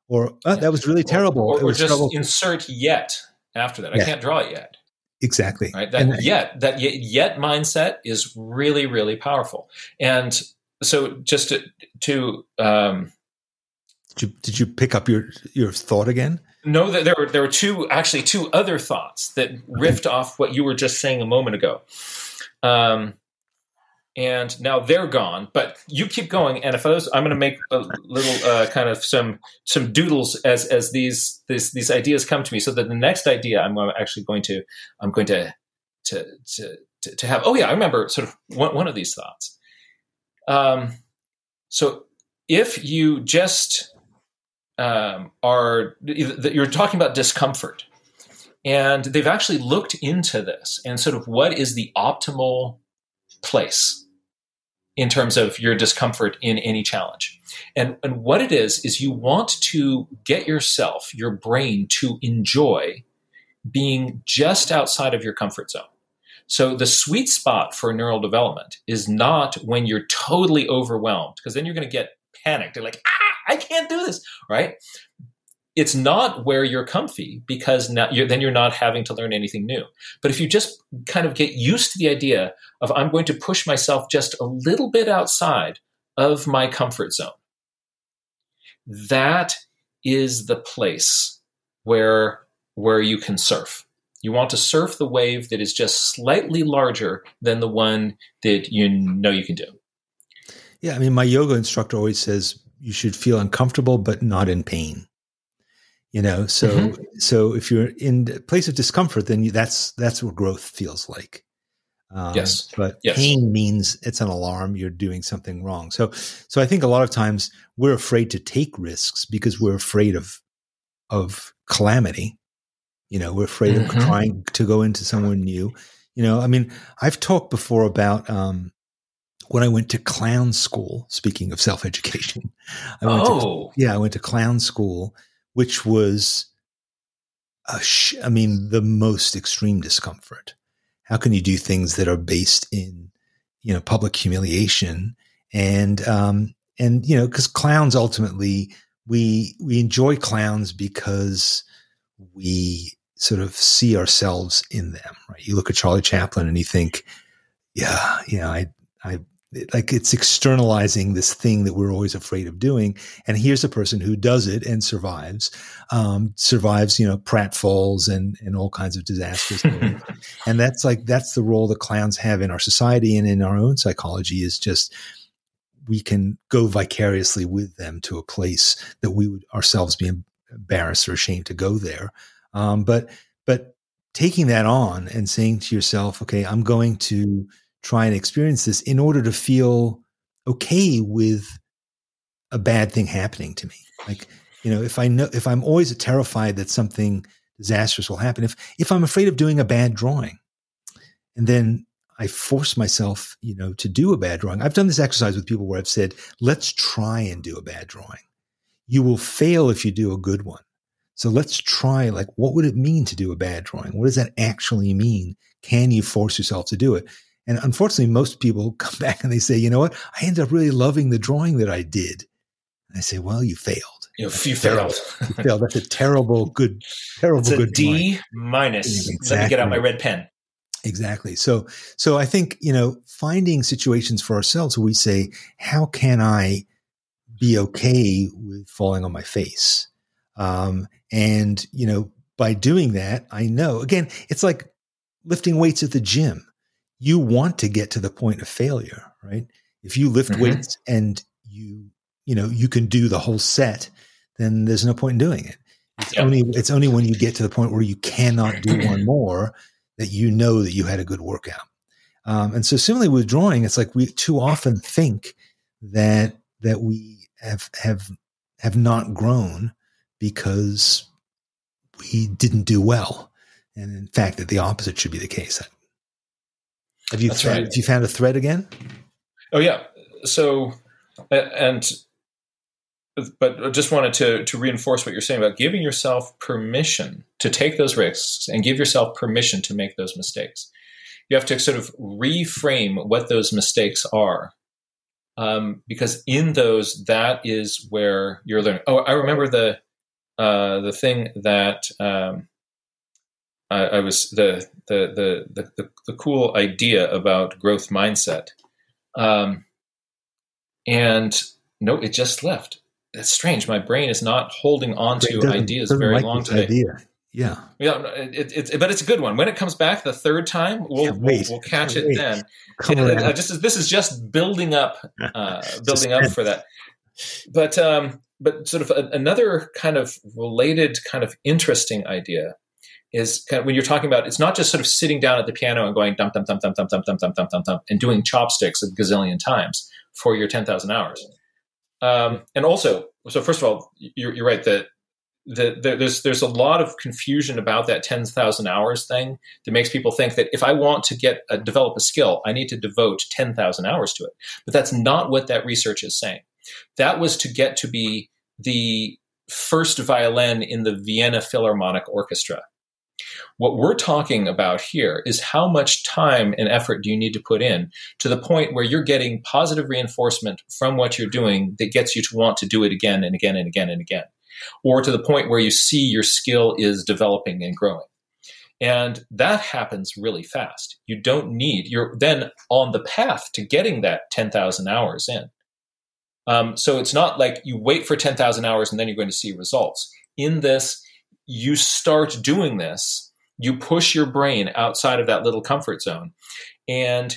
Or oh, that was really terrible. Or, or, or just trouble. insert yet after that. Yeah. I can't draw it yet. Exactly. Right. That and, yet that yet mindset is really really powerful. And so just to, to um, did you, did you pick up your your thought again? No, there were there were two actually two other thoughts that riffed off what you were just saying a moment ago. Um, and now they're gone. But you keep going, and if I was, I'm going to make a little uh, kind of some some doodles as as these these these ideas come to me. So that the next idea I'm actually going to I'm going to to to to, have. Oh yeah, I remember sort of one, one of these thoughts. Um, so if you just um, are you're talking about discomfort and they've actually looked into this and sort of what is the optimal place in terms of your discomfort in any challenge. And, and what it is, is you want to get yourself, your brain, to enjoy being just outside of your comfort zone. So the sweet spot for neural development is not when you're totally overwhelmed, because then you're going to get panicked. You're like, ah, I can't do this, right? It's not where you're comfy because now you're, then you're not having to learn anything new. But if you just kind of get used to the idea of I'm going to push myself just a little bit outside of my comfort zone, that is the place where where you can surf. You want to surf the wave that is just slightly larger than the one that you know you can do. Yeah, I mean, my yoga instructor always says you should feel uncomfortable but not in pain you know so mm-hmm. so if you're in a place of discomfort then you, that's that's what growth feels like um, yes but yes. pain means it's an alarm you're doing something wrong so so i think a lot of times we're afraid to take risks because we're afraid of of calamity you know we're afraid mm-hmm. of trying to go into somewhere new you know i mean i've talked before about um when I went to clown school, speaking of self education, I went oh. to, yeah, I went to clown school which was, sh- I mean, the most extreme discomfort. How can you do things that are based in, you know, public humiliation and, um, and you know, because clowns ultimately we we enjoy clowns because we sort of see ourselves in them. Right? You look at Charlie Chaplin and you think, yeah, know, I I like it's externalizing this thing that we're always afraid of doing. And here's a person who does it and survives, um, survives, you know, pratfalls and, and all kinds of disasters. and that's like, that's the role that clowns have in our society and in our own psychology is just, we can go vicariously with them to a place that we would ourselves be embarrassed or ashamed to go there. Um, but, but taking that on and saying to yourself, okay, I'm going to, try and experience this in order to feel okay with a bad thing happening to me. Like, you know, if I know, if I'm always terrified that something disastrous will happen. If if I'm afraid of doing a bad drawing, and then I force myself, you know, to do a bad drawing. I've done this exercise with people where I've said, let's try and do a bad drawing. You will fail if you do a good one. So let's try, like, what would it mean to do a bad drawing? What does that actually mean? Can you force yourself to do it? And unfortunately, most people come back and they say, you know what? I ended up really loving the drawing that I did. And I say, well, you failed. You, know, you failed. you failed. That's a terrible, good, terrible, it's a good D drawing. minus. Exactly. Let me get out my red pen. Exactly. So, so I think, you know, finding situations for ourselves where we say, how can I be okay with falling on my face? Um, and, you know, by doing that, I know again, it's like lifting weights at the gym. You want to get to the point of failure, right? If you lift mm-hmm. weights and you, you know, you can do the whole set, then there's no point in doing it. It's yep. only, it's only when you get to the point where you cannot do one more that you know that you had a good workout. Um, and so similarly with drawing, it's like we too often think that that we have have have not grown because we didn't do well, and in fact, that the opposite should be the case. Have you That's found, right. have you found a thread again? Oh yeah. So and but I just wanted to to reinforce what you're saying about giving yourself permission to take those risks and give yourself permission to make those mistakes. You have to sort of reframe what those mistakes are, um, because in those, that is where you're learning. Oh, I remember the uh, the thing that um, I, I, was the the, the the the cool idea about growth mindset, um, and no, it just left That's strange. My brain is not holding on to ideas very like long today. Idea. Yeah, yeah, it, it, it, but it's a good one. When it comes back the third time, we'll we'll, we'll, catch it then. It, just this is just building up, uh, building up for that. But um, but sort of a, another kind of related, kind of interesting idea is kind of when you're talking about it's not just sort of sitting down at the piano and going dum dum dum dum dum dum dum dum dum dum dum and doing chopsticks a gazillion times for your ten thousand hours um, and also, so first of all, you're, you're right that the, the, there's there's a lot of confusion about that 10,000 hours thing that makes people think that if I want to get a, develop a skill, I need to devote 10,000 hours to it. But that's not what that research is saying. That was to get to be the first violin in the Vienna Philharmonic Orchestra. What we're talking about here is how much time and effort do you need to put in to the point where you're getting positive reinforcement from what you're doing that gets you to want to do it again and again and again and again, or to the point where you see your skill is developing and growing. And that happens really fast. You don't need, you're then on the path to getting that 10,000 hours in. Um, so it's not like you wait for 10,000 hours and then you're going to see results. In this, you start doing this, you push your brain outside of that little comfort zone, and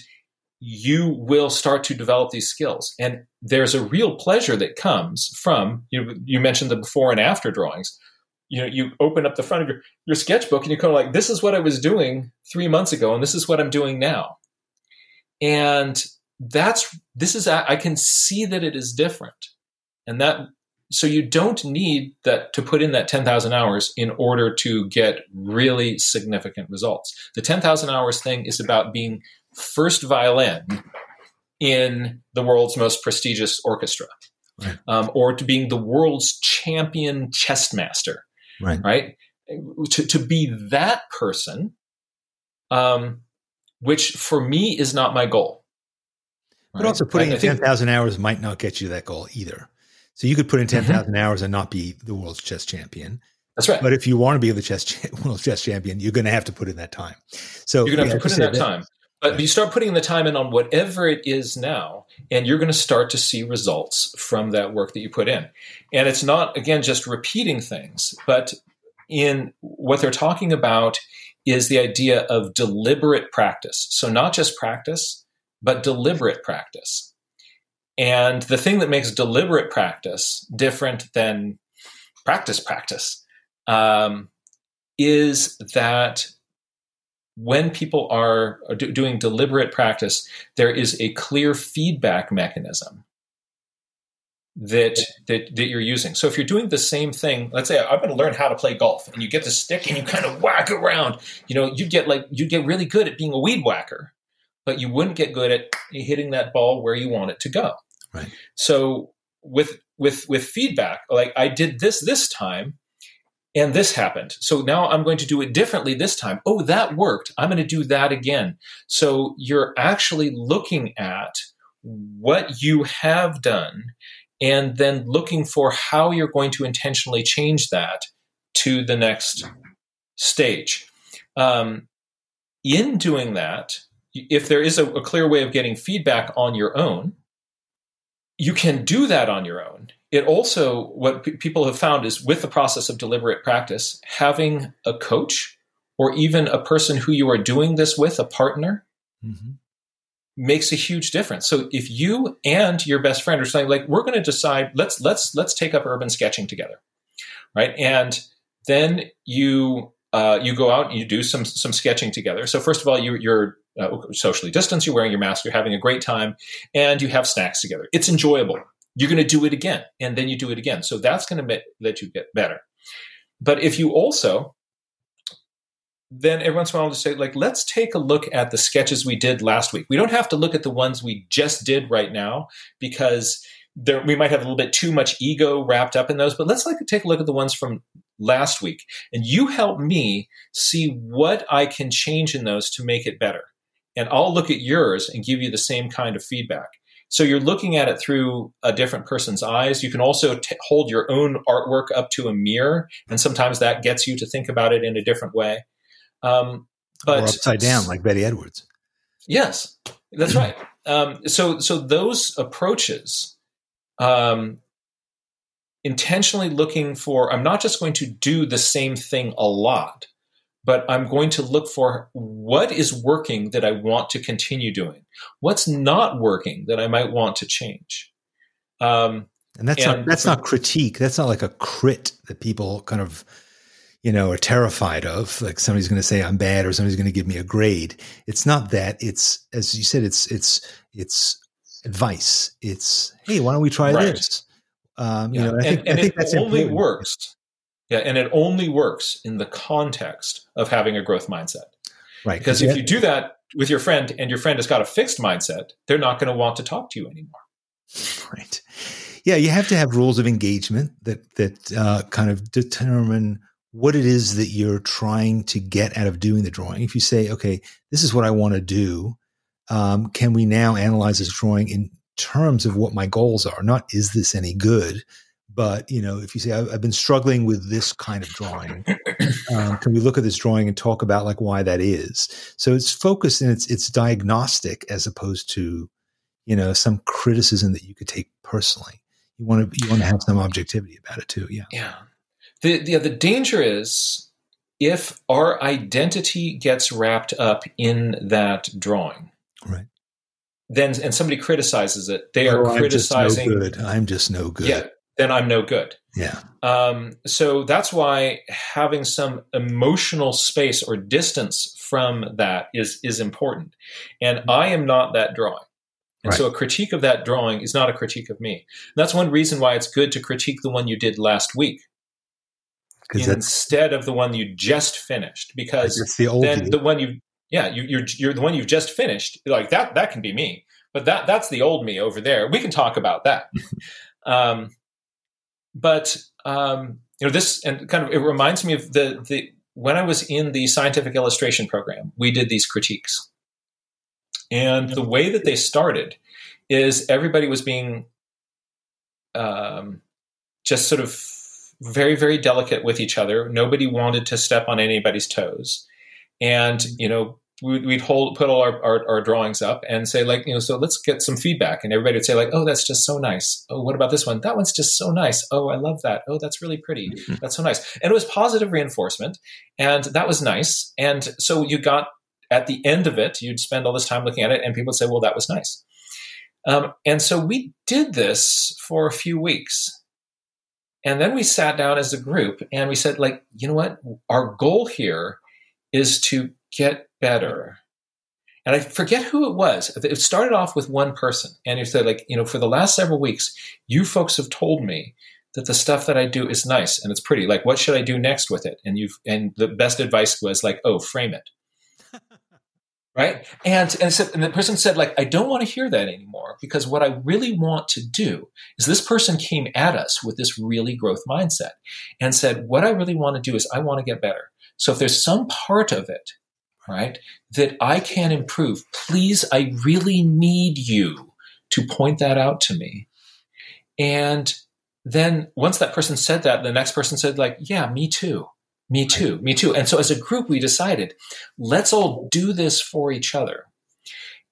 you will start to develop these skills. And there's a real pleasure that comes from you. You mentioned the before and after drawings. You know, you open up the front of your, your sketchbook and you're kind of like, this is what I was doing three months ago, and this is what I'm doing now. And that's this is I can see that it is different, and that so you don't need that to put in that 10,000 hours in order to get really significant results. The 10,000 hours thing is about being first violin in the world's most prestigious orchestra, right. um, or to being the world's champion chess master, right? Right. To, to be that person, um, which for me is not my goal. But right? also putting in 10,000 hours might not get you that goal either. So you could put in 10,000 mm-hmm. hours and not be the world's chess champion. That's right. But if you want to be the chess cha- world chess champion, you're going to have to put in that time. So you're going to have to put in that, that time. But you start putting the time in on whatever it is now, and you're going to start to see results from that work that you put in. And it's not, again, just repeating things, but in what they're talking about is the idea of deliberate practice. So not just practice, but deliberate practice. And the thing that makes deliberate practice different than practice practice um, is that when people are do- doing deliberate practice, there is a clear feedback mechanism that, that that you're using. So if you're doing the same thing, let's say I'm going to learn how to play golf, and you get the stick and you kind of whack around. You know, you get like you get really good at being a weed whacker, but you wouldn't get good at hitting that ball where you want it to go. Right. So with with with feedback, like I did this this time, and this happened. So now I'm going to do it differently this time. Oh, that worked. I'm going to do that again. So you're actually looking at what you have done and then looking for how you're going to intentionally change that to the next stage. Um, in doing that, if there is a, a clear way of getting feedback on your own, you can do that on your own. It also, what p- people have found is with the process of deliberate practice, having a coach or even a person who you are doing this with, a partner, mm-hmm. makes a huge difference. So if you and your best friend are saying, like, we're going to decide, let's let's let's take up urban sketching together, right? And then you uh, you go out and you do some some sketching together. So first of all, you, you're uh, socially distanced, you're wearing your mask, you're having a great time, and you have snacks together. It's enjoyable. You're going to do it again, and then you do it again. So that's going to let you get better. But if you also then every once in a while I'll just say, like, let's take a look at the sketches we did last week. We don't have to look at the ones we just did right now because there, we might have a little bit too much ego wrapped up in those, but let's like take a look at the ones from last week. And you help me see what I can change in those to make it better and I'll look at yours and give you the same kind of feedback. So you're looking at it through a different person's eyes. You can also t- hold your own artwork up to a mirror, and sometimes that gets you to think about it in a different way. Um, but or upside down, like Betty Edwards. Yes, that's right. Um, so, so those approaches, um, intentionally looking for, I'm not just going to do the same thing a lot but I'm going to look for what is working that I want to continue doing. What's not working that I might want to change. Um, and that's and not that's not critique. That's not like a crit that people kind of you know are terrified of. Like somebody's going to say I'm bad or somebody's going to give me a grade. It's not that. It's as you said. It's it's it's advice. It's hey, why don't we try right. this? Um, yeah. You know, I think, and, and I think it only important. works yeah, and it only works in the context of having a growth mindset. Right. Because if you do that with your friend and your friend has got a fixed mindset, they're not going to want to talk to you anymore. Right. Yeah, you have to have rules of engagement that that uh, kind of determine what it is that you're trying to get out of doing the drawing. If you say, okay, this is what I want to do, um, can we now analyze this drawing in terms of what my goals are? Not is this any good, but you know, if you say I've, been struggling with this kind of drawing, um, can we look at this drawing and talk about like why that is? So it's focused and it's it's diagnostic as opposed to you know some criticism that you could take personally. You want to you want to have some objectivity about it too. Yeah. Yeah. The the, the danger is if our identity gets wrapped up in that drawing. Right then and somebody criticizes it, they are oh, criticizing. I'm just no good. I'm just no good. Yeah, then I'm no good. Yeah. Um, so that's why having some emotional space or distance from that is is important. And. I am not that drawing. And right. so a critique of that drawing is not a critique of me. And that's one reason why it's good to critique the one you did last week instead of the one you just finished because the then you. the one you yeah you, you're you're the one you've just finished like that that can be me but that that's the old me over there we can talk about that um, but um, you know this and kind of it reminds me of the the when I was in the scientific illustration program, we did these critiques, and the way that they started is everybody was being um, just sort of very very delicate with each other. Nobody wanted to step on anybody's toes, and you know we'd hold put all our, our, our, drawings up and say like you know so let's get some feedback. And everybody would say like oh that's just so nice. Oh what about this one? That one's just so nice. Oh i love that. Oh that's really pretty. Mm-hmm. that's so nice. And it was positive reinforcement and that was nice. And so you got at the end of it you'd spend all this time looking at it and people would say well that was nice. Um, and so we did this for a few weeks. And then we sat down as a group and we said like you know what? Our goal here is to get better. and I forget who it was. It started off with one person, and he said, like, you know, for the last several weeks, you folks have told me that the stuff that I do is nice and it's pretty. Like, what should I do next with it? And you've and the best advice was like, oh, frame it. right? And and, said, and the person said, like, I don't want to hear that anymore because what I really want to do is this person came at us with this really growth mindset and said, what I really want to do is I want to get better. So if there's some part of it right, that I can improve, please, I really need you to point that out to me. And then once that person said that, the next person said, like, yeah, me too. Me too. Me too. And so as a group, we decided, let's all do this for each other.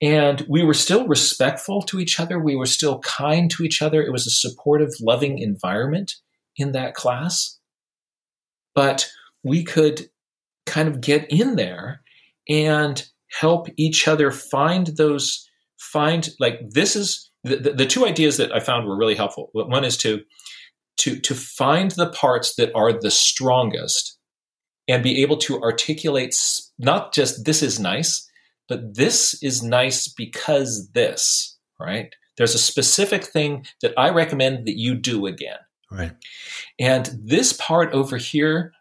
And we were still respectful to each other. We were still kind to each other. It was a supportive, loving environment in that class. But we could kind of get in there and help each other find those find like this is the, the, the, two ideas that i found were really helpful. One is to to to find the parts that are the strongest and be able to articulate not just this is nice but this is nice because this right? There's a specific thing that i recommend that you do again. Right. And this part over here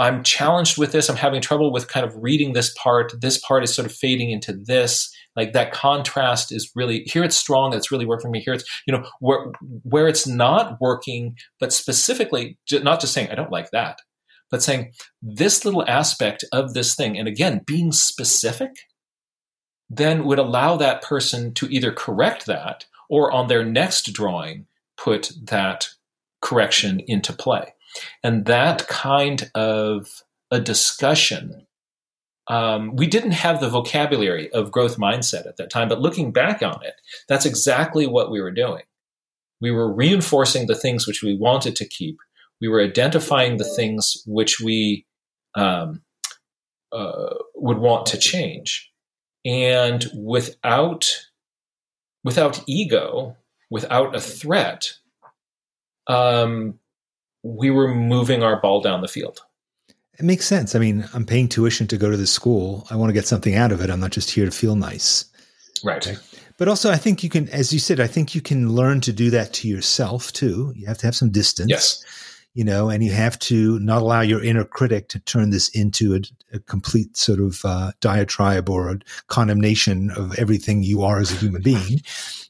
I'm challenged with this. I'm having trouble with kind of reading this part. This part is sort of fading into this. Like that contrast is really here. It's strong. It's really working for me. Here it's you know where where it's not working, but specifically not just saying I don't like that, but saying this little aspect of this thing, and again being specific, then would allow that person to either correct that or on their next drawing put that correction into play. And that kind of a discussion, um, we didn't have the vocabulary of growth mindset at that time, but looking back on it, that's exactly what we were doing. We were reinforcing the things which we wanted to keep. We were identifying the things which we um, uh, would want to change, and without without ego, without a threat, um, we were moving our ball down the field. It makes sense. I mean, I'm paying tuition to go to the school. I want to get something out of it. I'm not just here to feel nice. Right. Okay? But also, I think you can, as you said, I think you can learn to do that to yourself too. You have to have some distance. Yes. You know, and you have to not allow your inner critic to turn this into a, a complete sort of uh, diatribe or a condemnation of everything you are as a human being.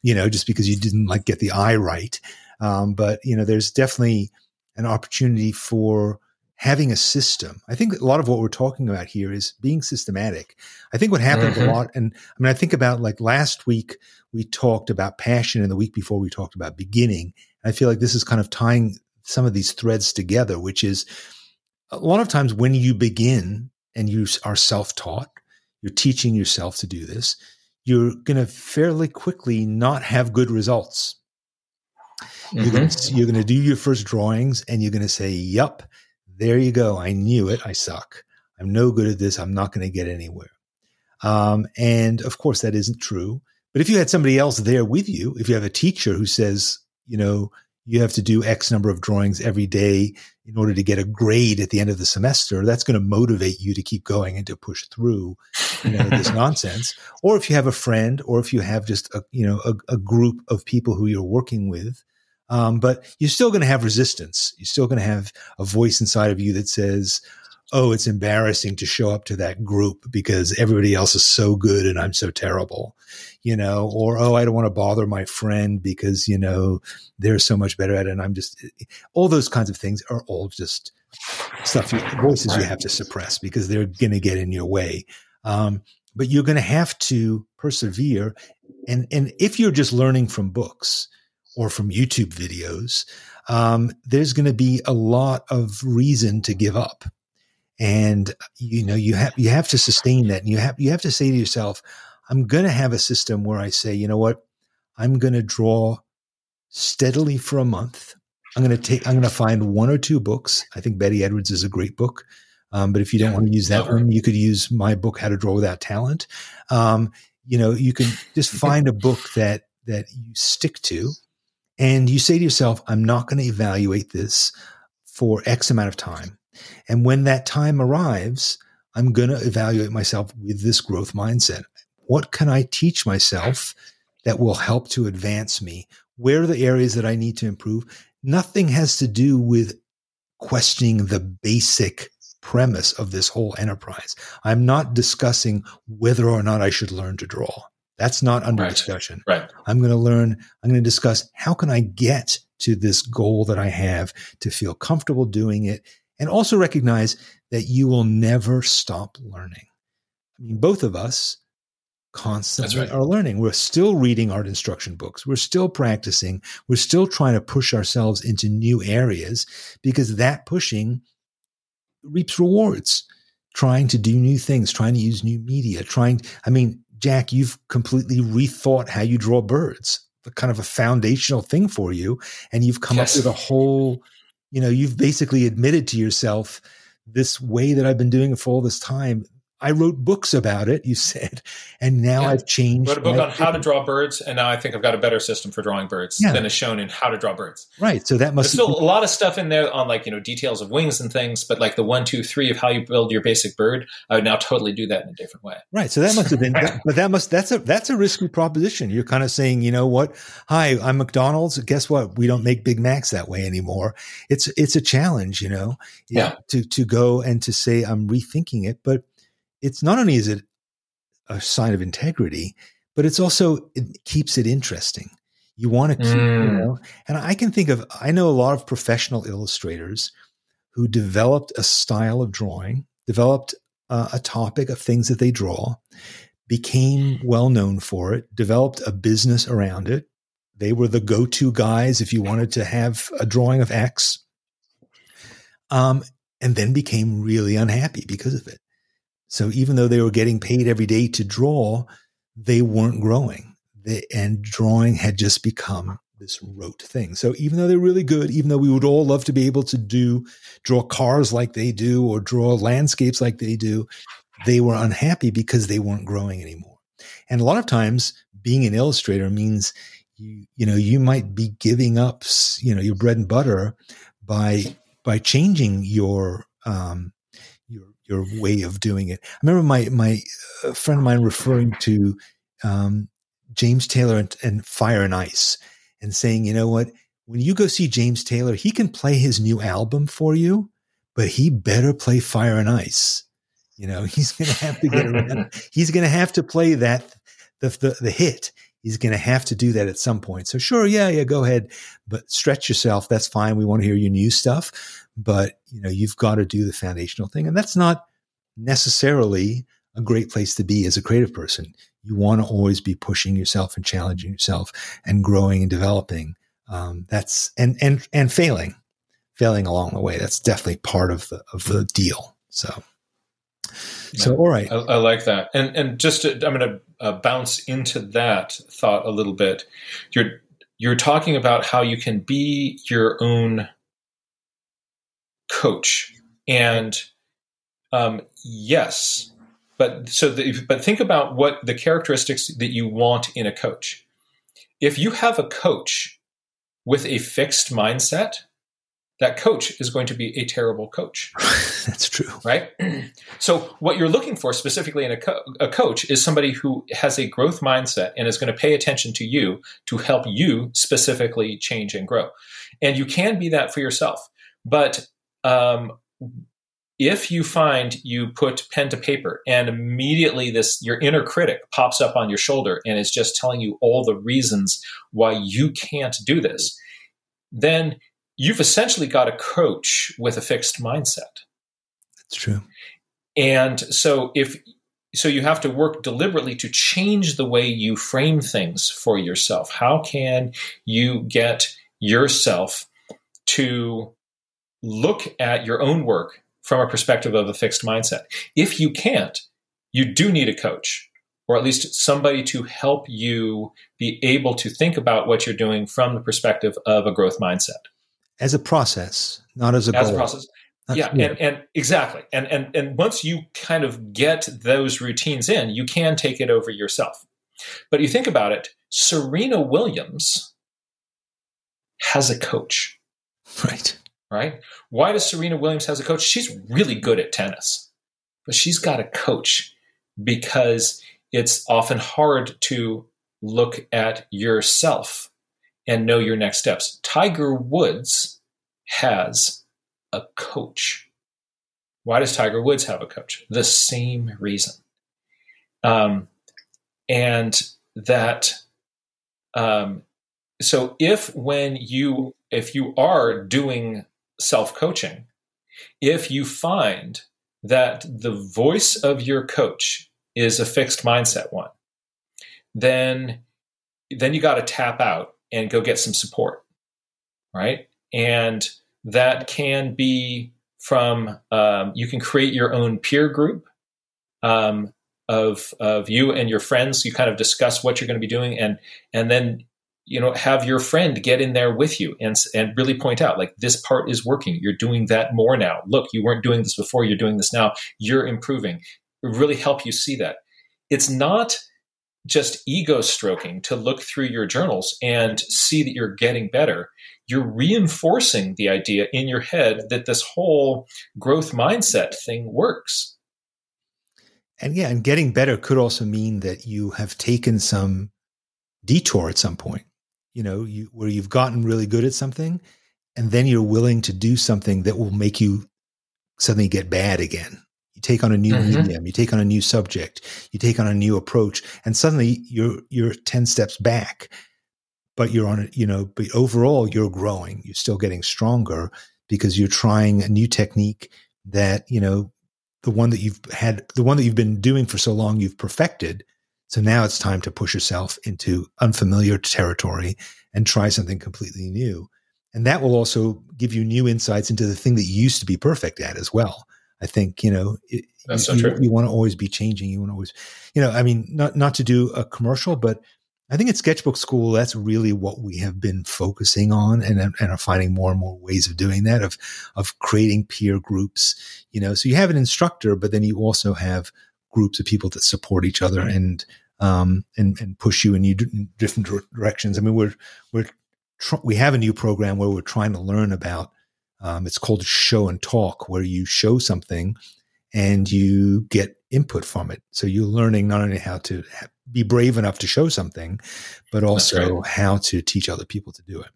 You know, just because you didn't like get the eye right. Um, but you know, there's definitely an opportunity for having a system. I think a lot of what we're talking about here is being systematic. I think what happens mm-hmm. a lot, and I mean, I think about like last week we talked about passion, and the week before we talked about beginning. I feel like this is kind of tying some of these threads together, which is a lot of times when you begin and you are self taught, you're teaching yourself to do this, you're going to fairly quickly not have good results you're mm-hmm. gonna you're gonna do your first drawings and you're gonna say, "Yup, there you go. I knew it. I suck. I'm no good at this. I'm not going to get anywhere." Um, and of course, that isn't true. But if you had somebody else there with you, if you have a teacher who says, you know, you have to do X number of drawings every day in order to get a grade at the end of the semester, that's going to motivate you to keep going and to push through, you know, this nonsense. Or if you have a friend, or if you have just a, you know, a, a group of people who you're working with um, but you're still going to have resistance. You're still going to have a voice inside of you that says, oh, it's embarrassing to show up to that group because everybody else is so good and I'm so terrible, you know, or, oh, I don't want to bother my friend because, you know, they're so much better at it. And I'm just, all those kinds of things are all just stuff, you, voices you have to suppress because they're going to get in your way. Um, but you're going to have to persevere. And, and if you're just learning from books, or from YouTube videos, um, there's going to be a lot of reason to give up. And you know, you have you have to sustain that, and you have you have to say to yourself, "I'm going to have a system where I say, you know what, I'm going to draw steadily for a month. I'm going to take I'm going to find one or two books. I think Betty Edwards is a great book. Um, but if you don't want to use that one, you could use my book, How to Draw Without Talent. Um, you know, you can just find a book that that you stick to and you say to yourself, I'm not going to evaluate this for X amount of time. And when that time arrives, I'm going to evaluate myself with this growth mindset. what can I teach myself that will help to advance me? Where are the areas that I need to improve? Nothing has to do with questioning the basic premise of this whole enterprise. I'm not discussing whether or not I should learn to draw. That's not under Right. discussion. Right. I'm going to learn, I'm going to discuss how can I get to this goal that I have to feel comfortable doing it and also recognize that you will never stop learning. I mean, both of us constantly right. are learning. We're still reading art instruction books. We're still practicing. We're still trying to push ourselves into new areas because that pushing reaps rewards. Trying to do new things, trying to use new media, trying, I mean, Jack, you've completely rethought how you draw birds, the kind of a foundational thing for you. And you've come Yes. up with a whole, you know, you've basically admitted to yourself this way that I've been doing it for all this time. I wrote books about it, you said, and now Yeah. I've changed. wrote a book on how to draw birds, and now I think I've got a better system for drawing birds Yeah. than is shown in how to draw birds. Right. So that There's must still a lot of stuff in there on like you know details of wings and things, but like the one, two, three of how you build your basic bird, I would now totally do that in a different way. Right. So that must have been, that, but that must, that's a, that's a risky proposition. You're kind of saying, you know what? Hi, I'm McDonald's. Guess what? We don't make Big Macs that way anymore. It's, it's a challenge, you know, Yeah. to, to go and to say, I'm rethinking it, but it's not only is it a sign of integrity, but it's also, it keeps it interesting. You want to keep, you Mm. know, and I can think of, I know a lot of professional illustrators who developed a style of drawing, developed uh, a topic of things that they draw, became well known for it, developed a business around it. They were the go to guys if you wanted to have a drawing of X, um, and then became really unhappy because of it. So even though they were getting paid every day to draw, they weren't growing. They, and drawing had just become this rote thing. So even though they're really good, even though we would all love to be able to do draw cars like they do or draw landscapes like they do, they were unhappy because they weren't growing anymore. And a lot of times being an illustrator means you you know you might be giving up you know your bread and butter by by changing your um your way of doing it. I remember my my uh, friend of mine referring to um James Taylor and, and Fire and Ice and saying, you know what, when you go see James Taylor, he can play his new album for you, but he better play Fire and Ice. You know, he's going to have to get around. he's going to have to play that the, the the hit. He's going to have to do that at some point. So sure, yeah, yeah, go ahead, but stretch yourself. That's fine. We want to hear your new stuff, but you know, you've got to do the foundational thing, and that's not necessarily a great place to be as a creative person. You want to always be pushing yourself and challenging yourself and growing and developing. Um, that's and and and failing, failing along the way. That's definitely part of the of the deal. So, so all right, I, I like that, and and just to, I'm going to uh, bounce into that thought a little bit. You're you're talking about how you can be your own coach, and um, yes, but so the, but think about what the characteristics that you want in a coach. If you have a coach with a fixed mindset, that coach is going to be a terrible coach that's true. right? so, what you're looking for specifically in a, co- a coach is somebody who has a growth mindset and is going to pay attention to you to help you specifically change and grow. And you can be that for yourself. But um, if you find you put pen to paper and immediately this your inner critic pops up on your shoulder and is just telling you all the reasons why you can't do this, then you've essentially got a coach with a fixed mindset. That's true. And so if so you have to work deliberately to change the way you frame things for yourself. How can you get yourself to look at your own work from a perspective of a fixed mindset? If you can't, you do need a coach or at least somebody to help you be able to think about what you're doing from the perspective of a growth mindset As a process, not as a as goal. a process Not- yeah, and, and exactly and, and and once you kind of get those routines in you can take it over yourself but you think about it serena williams has a coach right. Right why does serena williams has a coach she's really good at tennis but she's got a coach because it's often hard to look at yourself and know your next steps. Tiger Woods has a coach. Why does Tiger Woods have a coach? The same reason. Um, and that, um, so if when you, if you are doing self coaching, if you find that the voice of your coach is a fixed mindset one, then then you got to tap out and go get some support, right? And that can be from um, you can create your own peer group um, of of you and your friends. You kind of discuss what you're going to be doing, and and then you know have your friend get in there with you and and really point out like this part is working. You're doing that more now. Look, you weren't doing this before. You're doing this now. You're improving. It really help you see that. It's not just ego stroking to look through your journals and see that you're getting better. You're reinforcing the idea in your head that this whole growth mindset thing works. And yeah, and getting better could also mean that you have taken some detour at some point, you know, you, where you've gotten really good at something and then you're willing to do something that will make you suddenly get bad again you take on a new mm-hmm. medium, you take on a new subject, you take on a new approach, and suddenly you're you're 10 steps back. But you're on it, you know, but overall you're growing. You're still getting stronger because you're trying a new technique that, you know, the one that you've had the one that you've been doing for so long you've perfected. So now it's time to push yourself into unfamiliar territory and try something completely new. And that will also give you new insights into the thing that you used to be perfect at as well. I think you know it, that's you, so true. You, you want to always be changing. You want to always, you know, I mean, not not to do a commercial, but I think at Sketchbook Skool, that's really what we have been focusing on, and and are finding more and more ways of doing that of of creating peer groups. You know, so you have an instructor, but then you also have groups of people that support each other and um and and push you in, you in different directions. I mean, we're we're tr- we have a new program where we're trying to learn about um, it's called show and talk, where you show something and you get input from it. So you're learning not only how to be brave enough to show something, but also right. how to teach other people to do it.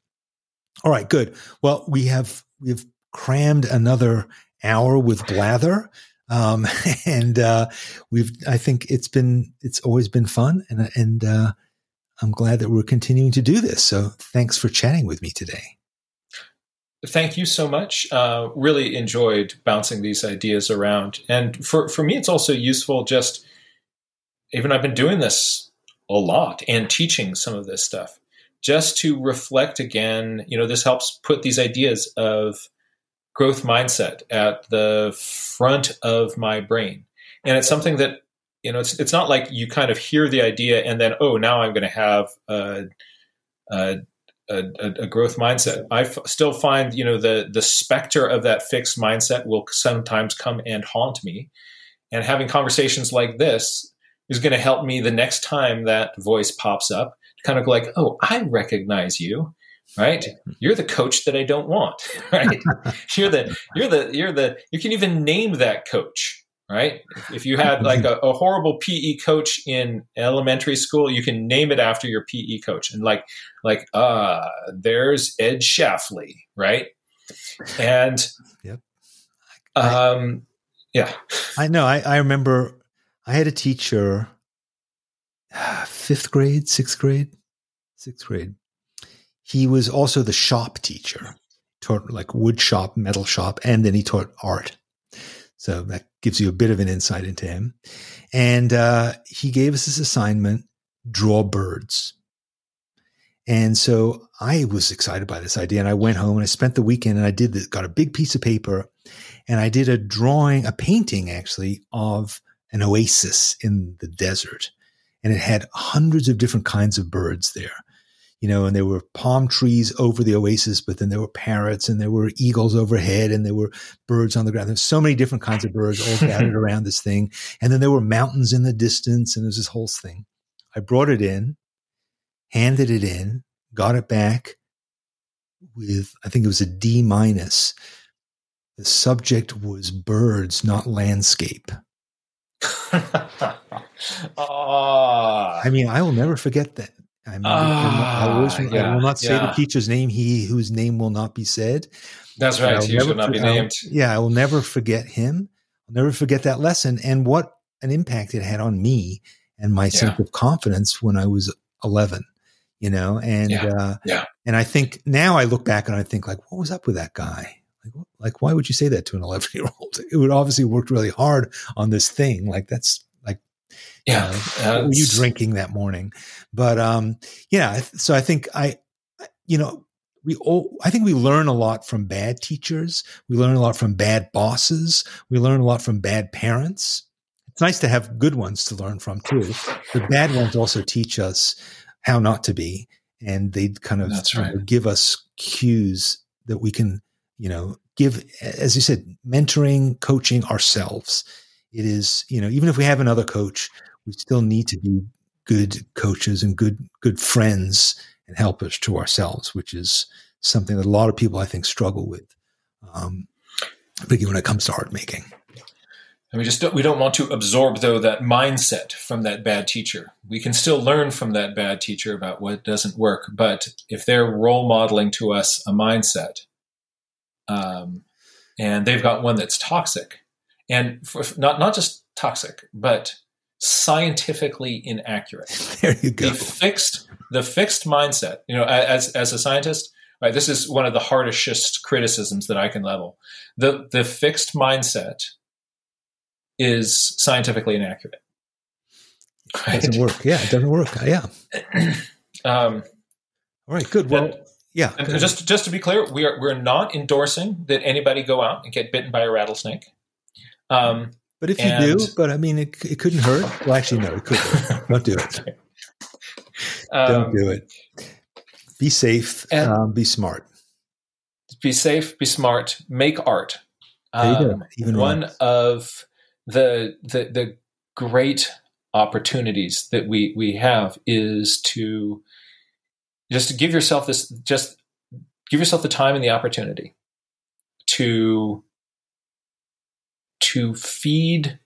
All right, good. Well, we have we've crammed another hour with blather. Um, and uh, we've I think it's been it's always been fun and and uh, I'm glad that we're continuing to do this. So thanks for chatting with me today thank you so much. Uh, really enjoyed bouncing these ideas around. And for, for me, it's also useful just, even I've been doing this a lot and teaching some of this stuff, just to reflect again. You know, this helps put these ideas of growth mindset at the front of my brain. And it's something that, you know, it's, it's not like you kind of hear the idea and then, oh, now I'm going to have a, a a, a, growth mindset. I f- still find, you know, the the specter of that fixed mindset will sometimes come and haunt me. And having conversations like this is going to help me the next time that voice pops up to kind of like, oh, I recognize you, right? You're the coach that I don't want, right? you're the you're the you're the you can even name that coach right? If you had like a, a, horrible PE coach in elementary school, you can name it after your PE coach, and like like uh, there's Ed Shafley, right? And yep. um, yeah, I know. I, I remember I had a teacher, fifth grade, sixth grade, sixth grade. He was also the shop teacher, taught like wood shop, metal shop, and then he taught art. So that gives you a bit of an insight into him. And uh, he gave us this assignment draw birds. And so I was excited by this idea. And I went home and I spent the weekend and I did this, got a big piece of paper and I did a drawing, a painting actually of an oasis in the desert. And it had hundreds of different kinds of birds there you know, and there were palm trees over the oasis, but then there were parrots and there were eagles overhead and there were birds on the ground. There's so many different kinds of birds all gathered around this thing. And then there were mountains in the distance and there's this whole thing. I brought it in, handed it in, got it back with, I think it was a D minus. The subject was birds, not landscape. Ah. I mean, I will never forget that. I mean, I, always, Ah, yeah, I will not say yeah. the teacher's name, he whose name will not be said. That's right. He should not be for- I'll- named. yeah, I will never forget him. I'll never forget that lesson and what an impact it had on me and my sense of confidence when I was 11, you know, and, Yeah. uh, Yeah. and I think now I look back and I think like, what was up with that guy? Like, like, why would you say that to an 11 year old? It would obviously worked really hard on this thing. Like that's like, Yeah. uh, what were you drinking that morning? But, um, yeah, so I think I, you know, we all, I think we learn a lot from bad teachers. We learn a lot from bad bosses. We learn a lot from bad parents. It's nice to have good ones to learn from too. The bad ones also teach us how not to be, and they kind of right. give us cues that we can, you know, give. As you said, mentoring, coaching ourselves. It is, you know, even if we have another coach, we still need to be good coaches and good good friends and helpers to ourselves, which is something that a lot of people I think struggle with, um, particularly when it comes to art making. And we just don't, we don't want to absorb though that mindset from that bad teacher. We can still learn from that bad teacher about what doesn't work, but if they're role modeling to us a mindset, um, and they've got one that's toxic, and for, not not just toxic, but scientifically inaccurate. There you go. the fixed the fixed mindset you know as as a scientist right this is one of the hardest criticisms that i can level the the fixed mindset is scientifically inaccurate It right? doesn't work. Yeah, it doesn't work. Yeah. um, All right. Good. Well, and- yeah. and just just to be clear we are we're not endorsing that anybody go out and get bitten by a rattlesnake um, but if you do, but I mean, it, it couldn't hurt. Well, actually, no, it could. Hurt. Don't do it. um, Don't do it. Be safe. and- um, be smart. be safe, be smart, make art. There you go. Um, Even one of the, the the great opportunities that we we have is to just to give yourself this just give yourself the time and the opportunity to to feed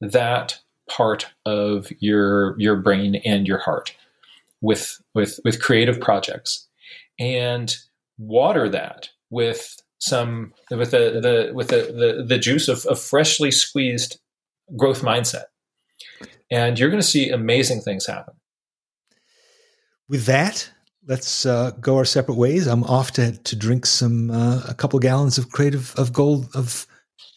that part of your your brain and your heart with with with creative projects and water that with some with the, the with the, the, the juice of, of freshly squeezed growth mindset and you're going to see amazing things happen With that, let's uh, go our separate ways. I'm off to to drink some uh, a couple gallons of creative of gold of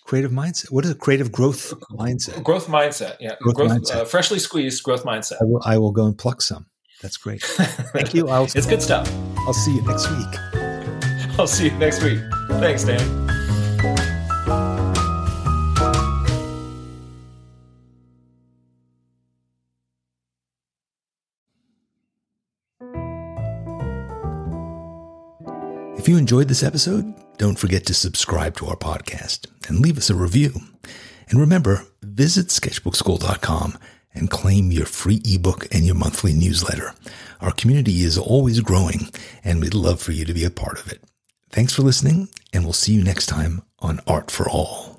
creative mindset. What is a creative growth mindset? growth mindset yeah Growth growth, mindset. Uh, freshly squeezed growth mindset I will, I will go and pluck some. That's great. Thank you. I'll it's good stuff I'll see you next week. i'll see you next week thanks dan If you enjoyed this episode, don't forget to subscribe to our podcast and leave us a review. And remember, visit sketchbookskool.com and claim your free ebook and your monthly newsletter. Our community is always growing, and we'd love for you to be a part of it. Thanks for listening, and we'll see you next time on Art for All.